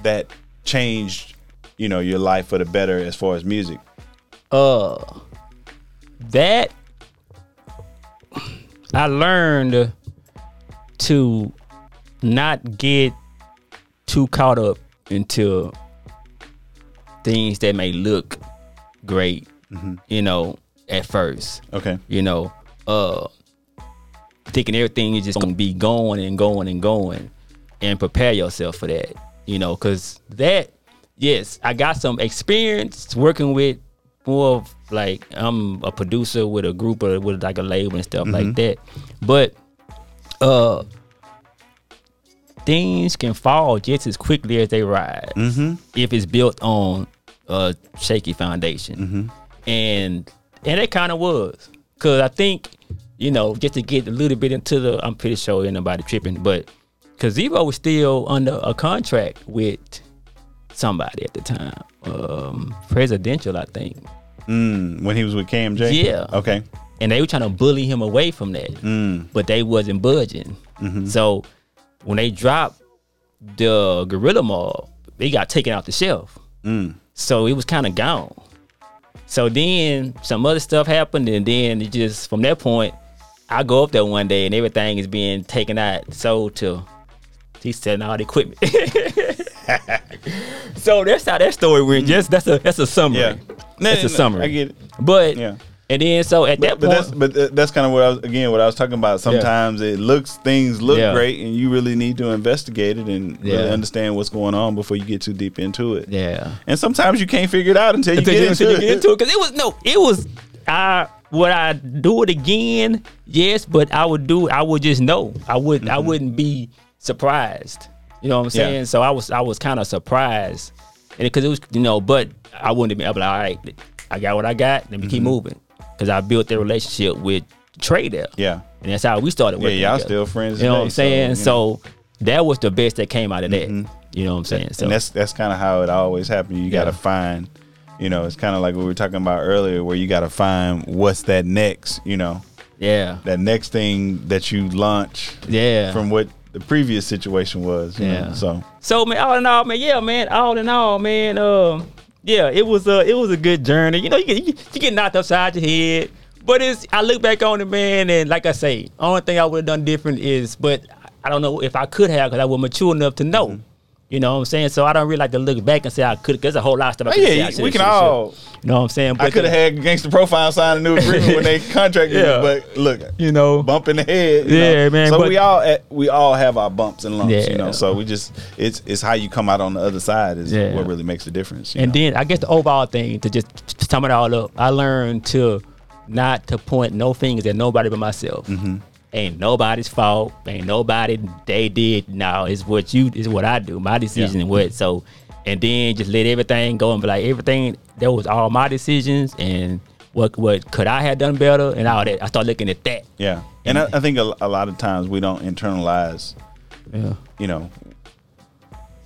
[SPEAKER 1] that changed, you know, your life for the better as far as music?
[SPEAKER 2] uh that I learned to not get too caught up into things that may look great, you know, at first.
[SPEAKER 1] Okay.
[SPEAKER 2] You know, uh thinking everything is just gonna be going and going and going and prepare yourself for that. You know, cause that yes, I got some experience working with more of like I'm a producer with a group or with like a label and stuff like that. But uh things can fall just as quickly as they rise if it's built on a shaky foundation. And and it kind of was. Cause I think, you know, just to get a little bit into the I'm pretty sure ain't nobody tripping, but cause Evo was still under a contract with somebody at the time. Um presidential, I think.
[SPEAKER 1] Mm, when he was with KMJ.
[SPEAKER 2] Yeah.
[SPEAKER 1] Okay.
[SPEAKER 2] And they were trying to bully him away from that,
[SPEAKER 1] Mm.
[SPEAKER 2] but they wasn't budging.
[SPEAKER 1] Mm-hmm.
[SPEAKER 2] So when they dropped the Guerilla Maab, they got taken off the shelf.
[SPEAKER 1] Mm.
[SPEAKER 2] So it was kind of gone. So then some other stuff happened, and then it just from that point, I go up there one day and everything is being taken out, sold to. He's selling all the equipment. so that's how that story went. Just that's a that's a summary.
[SPEAKER 1] Yeah.
[SPEAKER 2] That's
[SPEAKER 1] No,
[SPEAKER 2] a
[SPEAKER 1] no,
[SPEAKER 2] summary.
[SPEAKER 1] I get it.
[SPEAKER 2] But
[SPEAKER 1] Yeah.
[SPEAKER 2] And then so at that
[SPEAKER 1] But
[SPEAKER 2] point,
[SPEAKER 1] that's but th- that's kind of what I was again what I was talking about. Sometimes it looks things look
[SPEAKER 2] Yeah.
[SPEAKER 1] great, and you really need to investigate it and really understand what's going on before you get too deep into it.
[SPEAKER 2] yeah.
[SPEAKER 1] And sometimes you can't figure it out until you
[SPEAKER 2] until
[SPEAKER 1] get
[SPEAKER 2] you,
[SPEAKER 1] into
[SPEAKER 2] until you
[SPEAKER 1] it.
[SPEAKER 2] get into it. Because it was no, it was. I would I do it again? Yes, but I would do. I would just know. I would. I wouldn't be surprised. You know what I'm
[SPEAKER 1] Mm-hmm. Yeah.
[SPEAKER 2] saying? So I was. I was kind of surprised, and because it was, you know, but I wouldn't have been. I'd like, all right, I got what I got. Let me keep moving. Because I built that relationship with Trae there.
[SPEAKER 1] Mm-hmm. Yeah.
[SPEAKER 2] And that's how we started working.
[SPEAKER 1] Yeah, y'all
[SPEAKER 2] together.
[SPEAKER 1] still friends.
[SPEAKER 2] You know what I'm
[SPEAKER 1] today,
[SPEAKER 2] saying?
[SPEAKER 1] you know.
[SPEAKER 2] So, that was the best that came out of that. You know what I'm saying? So
[SPEAKER 1] and that's that's kind of how it always happens. You got to find, you know, it's kind of like what we were talking about earlier, where you got to find what's that next, you know,
[SPEAKER 2] yeah,
[SPEAKER 1] that next thing that you launch
[SPEAKER 2] yeah.
[SPEAKER 1] from what the previous situation was. You
[SPEAKER 2] Yeah.
[SPEAKER 1] Know? So
[SPEAKER 2] So man, all in all, man, yeah, man, all in all, man, um, yeah, it was a it was a good journey. You know, you get you, get knocked upside your head, but it's I look back on it, man, and like I say, only thing I would have done different is, but I don't know if I could have because I was mature enough to know.
[SPEAKER 1] Mm-hmm.
[SPEAKER 2] You know what I'm saying? So I don't really like to look back and say I could. Cause there's a whole lot of stuff. I
[SPEAKER 1] Oh,
[SPEAKER 2] could
[SPEAKER 1] yeah,
[SPEAKER 2] say
[SPEAKER 1] we can all-.
[SPEAKER 2] You know what I'm saying?
[SPEAKER 1] I could have had Gangster Profile sign a new agreement when they contracted
[SPEAKER 2] Yeah.
[SPEAKER 1] me, but look,
[SPEAKER 2] you know,
[SPEAKER 1] bump in the head. you
[SPEAKER 2] Yeah,
[SPEAKER 1] know.
[SPEAKER 2] man,
[SPEAKER 1] So
[SPEAKER 2] but-
[SPEAKER 1] we all at, we all have our bumps and lumps, you know. So we just it's it's how you come out on the other side is
[SPEAKER 2] Yeah.
[SPEAKER 1] what really makes the difference.
[SPEAKER 2] And
[SPEAKER 1] know.
[SPEAKER 2] then I guess the overall thing to just sum it all up, I learned to not to point no fingers at nobody but myself.
[SPEAKER 1] Mm-hmm.
[SPEAKER 2] Ain't nobody's fault. Ain't nobody they did. No, it's what you is what I do. My decision and what so. And then just let everything go and be like everything. That was all my decisions and what what could I have done better and all that. I start looking at that.
[SPEAKER 1] yeah, and I, I think a, a lot of times we don't internalize,
[SPEAKER 2] Yeah.
[SPEAKER 1] you know,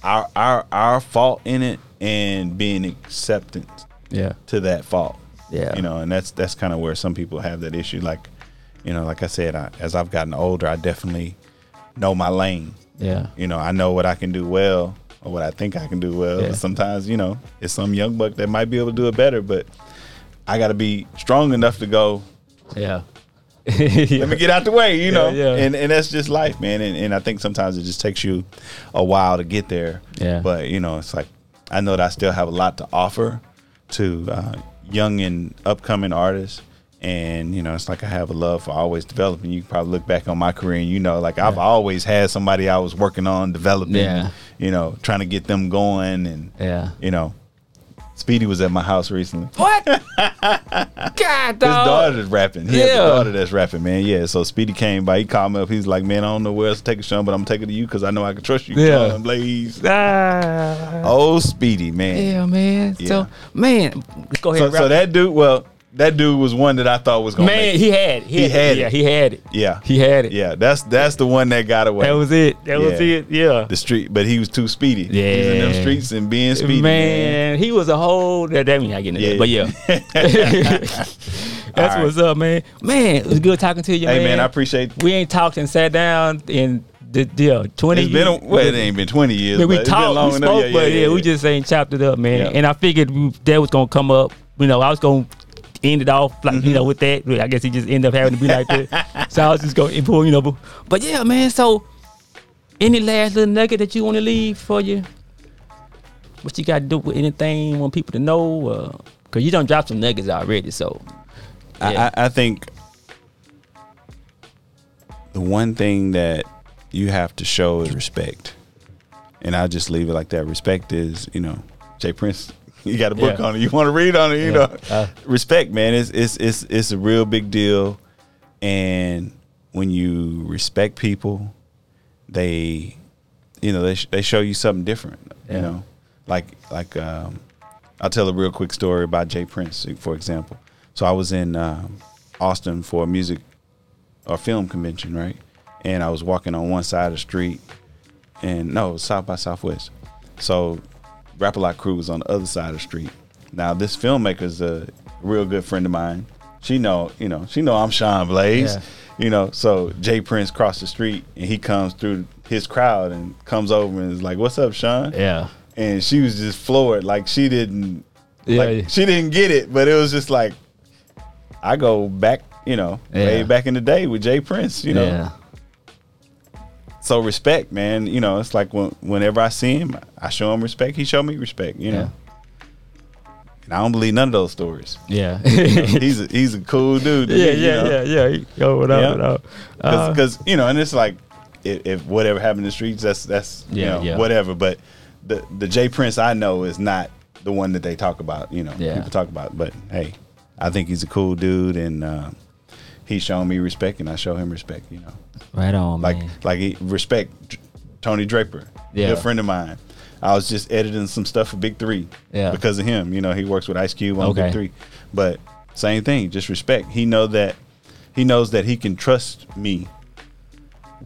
[SPEAKER 1] our our our fault in it and being acceptance.
[SPEAKER 2] Yeah.
[SPEAKER 1] to that fault.
[SPEAKER 2] Yeah.
[SPEAKER 1] You know, and that's that's kind of where some people have that issue. Like, you know, like I said, I, as I've gotten older, I definitely know my lane.
[SPEAKER 2] Yeah.
[SPEAKER 1] You know, I know what I can do well or what I think I can do well.
[SPEAKER 2] Yeah.
[SPEAKER 1] Sometimes, you know, it's some young buck that might be able to do it better, but I got to be strong enough to go.
[SPEAKER 2] Yeah.
[SPEAKER 1] Let me get out the way, you know.
[SPEAKER 2] Yeah, yeah.
[SPEAKER 1] And and that's just life, man. And and I think sometimes it just takes you a while to get there.
[SPEAKER 2] Yeah.
[SPEAKER 1] But you know, it's like I know that I still have a lot to offer to uh, young and upcoming artists, and you know it's like I have a love for always developing. You can probably look back on my career and you know like I've always had somebody I was working on developing.
[SPEAKER 2] Yeah.
[SPEAKER 1] You know, trying to get them going and
[SPEAKER 2] Yeah.
[SPEAKER 1] you know, Speedy was at my house recently.
[SPEAKER 2] What? God, dog.
[SPEAKER 1] His daughter's rapping. He has
[SPEAKER 2] Yeah.
[SPEAKER 1] a daughter that's rapping, man. Yeah. So Speedy came by. He called me up. He's like, man, I don't know where else to take it, Sean, but I'm gonna take it to you because I know I can trust you.
[SPEAKER 2] Yeah.
[SPEAKER 1] Blaze.
[SPEAKER 2] Ah.
[SPEAKER 1] Oh, Speedy, man.
[SPEAKER 2] Yeah, man.
[SPEAKER 1] Yeah.
[SPEAKER 2] So, man, go ahead.
[SPEAKER 1] So, so that dude, well, that dude was one that I thought was gonna
[SPEAKER 2] man, he had, it.
[SPEAKER 1] He had
[SPEAKER 2] yeah,
[SPEAKER 1] it.
[SPEAKER 2] he had it.
[SPEAKER 1] Yeah.
[SPEAKER 2] He had it.
[SPEAKER 1] Yeah, that's that's the one that got away.
[SPEAKER 2] That was it. That was it. Yeah.
[SPEAKER 1] the street, but he was too speedy. he was in them streets and being speedy. Man,
[SPEAKER 2] man, he was a whole. That, that mean I get into
[SPEAKER 1] Yeah.
[SPEAKER 2] that, but yeah. That's
[SPEAKER 1] right.
[SPEAKER 2] what's up, man. Man, it was good talking to you,
[SPEAKER 1] Hey
[SPEAKER 2] man.
[SPEAKER 1] man, I appreciate.
[SPEAKER 2] we ain't talked and sat down in the yeah, uh, twenty.
[SPEAKER 1] It's been a, well, it ain't been twenty years.
[SPEAKER 2] Man, we talked,
[SPEAKER 1] long
[SPEAKER 2] we spoke, but yeah, we just ain't chopped it up, man.
[SPEAKER 1] Yeah.
[SPEAKER 2] And I figured that was gonna come up. You know, I was gonna end it off like
[SPEAKER 1] Mm-hmm.
[SPEAKER 2] you know with that. I guess he just ended up having to be like that. so I was just gonna input, you know. But, but yeah, man. So, any last little nugget that you want to leave for you? What you got to do with anything? Want people to know? Uh, Cause you don't drop some nuggets already. So, yeah.
[SPEAKER 1] I, I I think the one thing that you have to show is respect, and I'll just leave it like that. Respect is, you know, J. Prince. You got a book
[SPEAKER 2] Yeah.
[SPEAKER 1] on it. You want to read on it, you
[SPEAKER 2] Yeah.
[SPEAKER 1] know.
[SPEAKER 2] Uh.
[SPEAKER 1] respect, man. It's it's it's it's a real big deal, and when you respect people, they, you know, they sh- they show you something different.
[SPEAKER 2] Yeah.
[SPEAKER 1] You know, like like um, I'll tell a real quick story about J. Prince, for example. So I was in um, Austin for a music or film convention, right? And I was walking on one side of the street, and no, South by Southwest. So Rap a Lot crew was on the other side of the street. Now this filmmaker's a real good friend of mine. She know, you know, she know I'm Sean Blaze.
[SPEAKER 2] Yeah.
[SPEAKER 1] You know, so J. Prince crossed the street and he comes through his crowd and comes over and is like, "What's up, Sean?"
[SPEAKER 2] yeah,
[SPEAKER 1] And she was just floored, like she didn't,
[SPEAKER 2] Yeah,
[SPEAKER 1] like she didn't get it. But it was just like, I go back, you know, way back in the day with J. Prince. You know,
[SPEAKER 2] yeah,
[SPEAKER 1] so respect, man. You know, it's like when, whenever I see him, I show him respect. He show me respect. You know, and I don't believe none of those stories.
[SPEAKER 2] yeah,
[SPEAKER 1] he's a, he's a cool dude.
[SPEAKER 2] yeah,
[SPEAKER 1] me, you
[SPEAKER 2] yeah,
[SPEAKER 1] know?
[SPEAKER 2] yeah, yeah. Yo, what up,
[SPEAKER 1] Yeah.
[SPEAKER 2] what? Uh,
[SPEAKER 1] because you know, and it's like if, if whatever happened in the streets, that's that's you
[SPEAKER 2] Yeah,
[SPEAKER 1] know
[SPEAKER 2] yeah.
[SPEAKER 1] whatever. But the the J. Prince I know is not the one that they talk about. You know,
[SPEAKER 2] Yeah.
[SPEAKER 1] people talk about. But hey, I think he's a cool dude, and uh, he's shown me respect, and I show him respect. You know,
[SPEAKER 2] right on,
[SPEAKER 1] like
[SPEAKER 2] man.
[SPEAKER 1] like he respect Tony Draper,
[SPEAKER 2] Yeah.
[SPEAKER 1] good friend of mine. I was just editing some stuff for Big Three,
[SPEAKER 2] Yeah.
[SPEAKER 1] because of him. You know, he works with Ice Cube on
[SPEAKER 2] Okay.
[SPEAKER 1] Big Three, but same thing, just respect. He know that he knows that he can trust me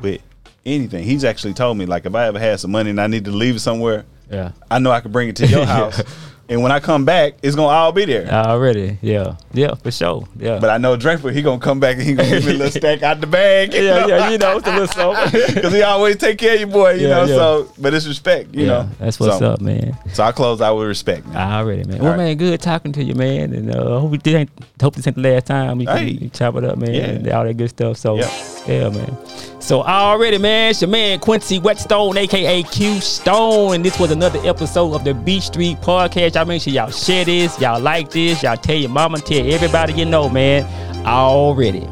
[SPEAKER 1] with anything. He's actually told me like if I ever had some money and I need to leave it somewhere,
[SPEAKER 2] Yeah.
[SPEAKER 1] I know I can bring it to your house, and when I come back, it's gonna all be there.
[SPEAKER 2] Already, yeah, yeah, for sure, yeah.
[SPEAKER 1] But I know Draper, he gonna come back and he gonna give me a little stack out the bag.
[SPEAKER 2] yeah,
[SPEAKER 1] know?
[SPEAKER 2] yeah, you know, it's a little something.
[SPEAKER 1] Because he always take care of you, boy. You
[SPEAKER 2] Yeah,
[SPEAKER 1] know,
[SPEAKER 2] yeah.
[SPEAKER 1] so but it's respect. You
[SPEAKER 2] yeah,
[SPEAKER 1] know,
[SPEAKER 2] that's what's
[SPEAKER 1] So-
[SPEAKER 2] up, man.
[SPEAKER 1] So I close out with respect. Man.
[SPEAKER 2] Already, man.
[SPEAKER 1] All
[SPEAKER 2] well,
[SPEAKER 1] right.
[SPEAKER 2] man, good talking to you, man. And uh, hope we didn't Hope this ain't the last time we
[SPEAKER 1] Hey.
[SPEAKER 2] can chop it up, man.
[SPEAKER 1] Yeah.
[SPEAKER 2] And all that good stuff. So,
[SPEAKER 1] Yep.
[SPEAKER 2] yeah, man. So already, man, it's your man Quincy Whetstone, aka Q Stone, and this was another episode of the BeatStreet Podcast. Y'all make sure y'all share this, y'all like this, y'all tell your mama, tell everybody you know, man. Already.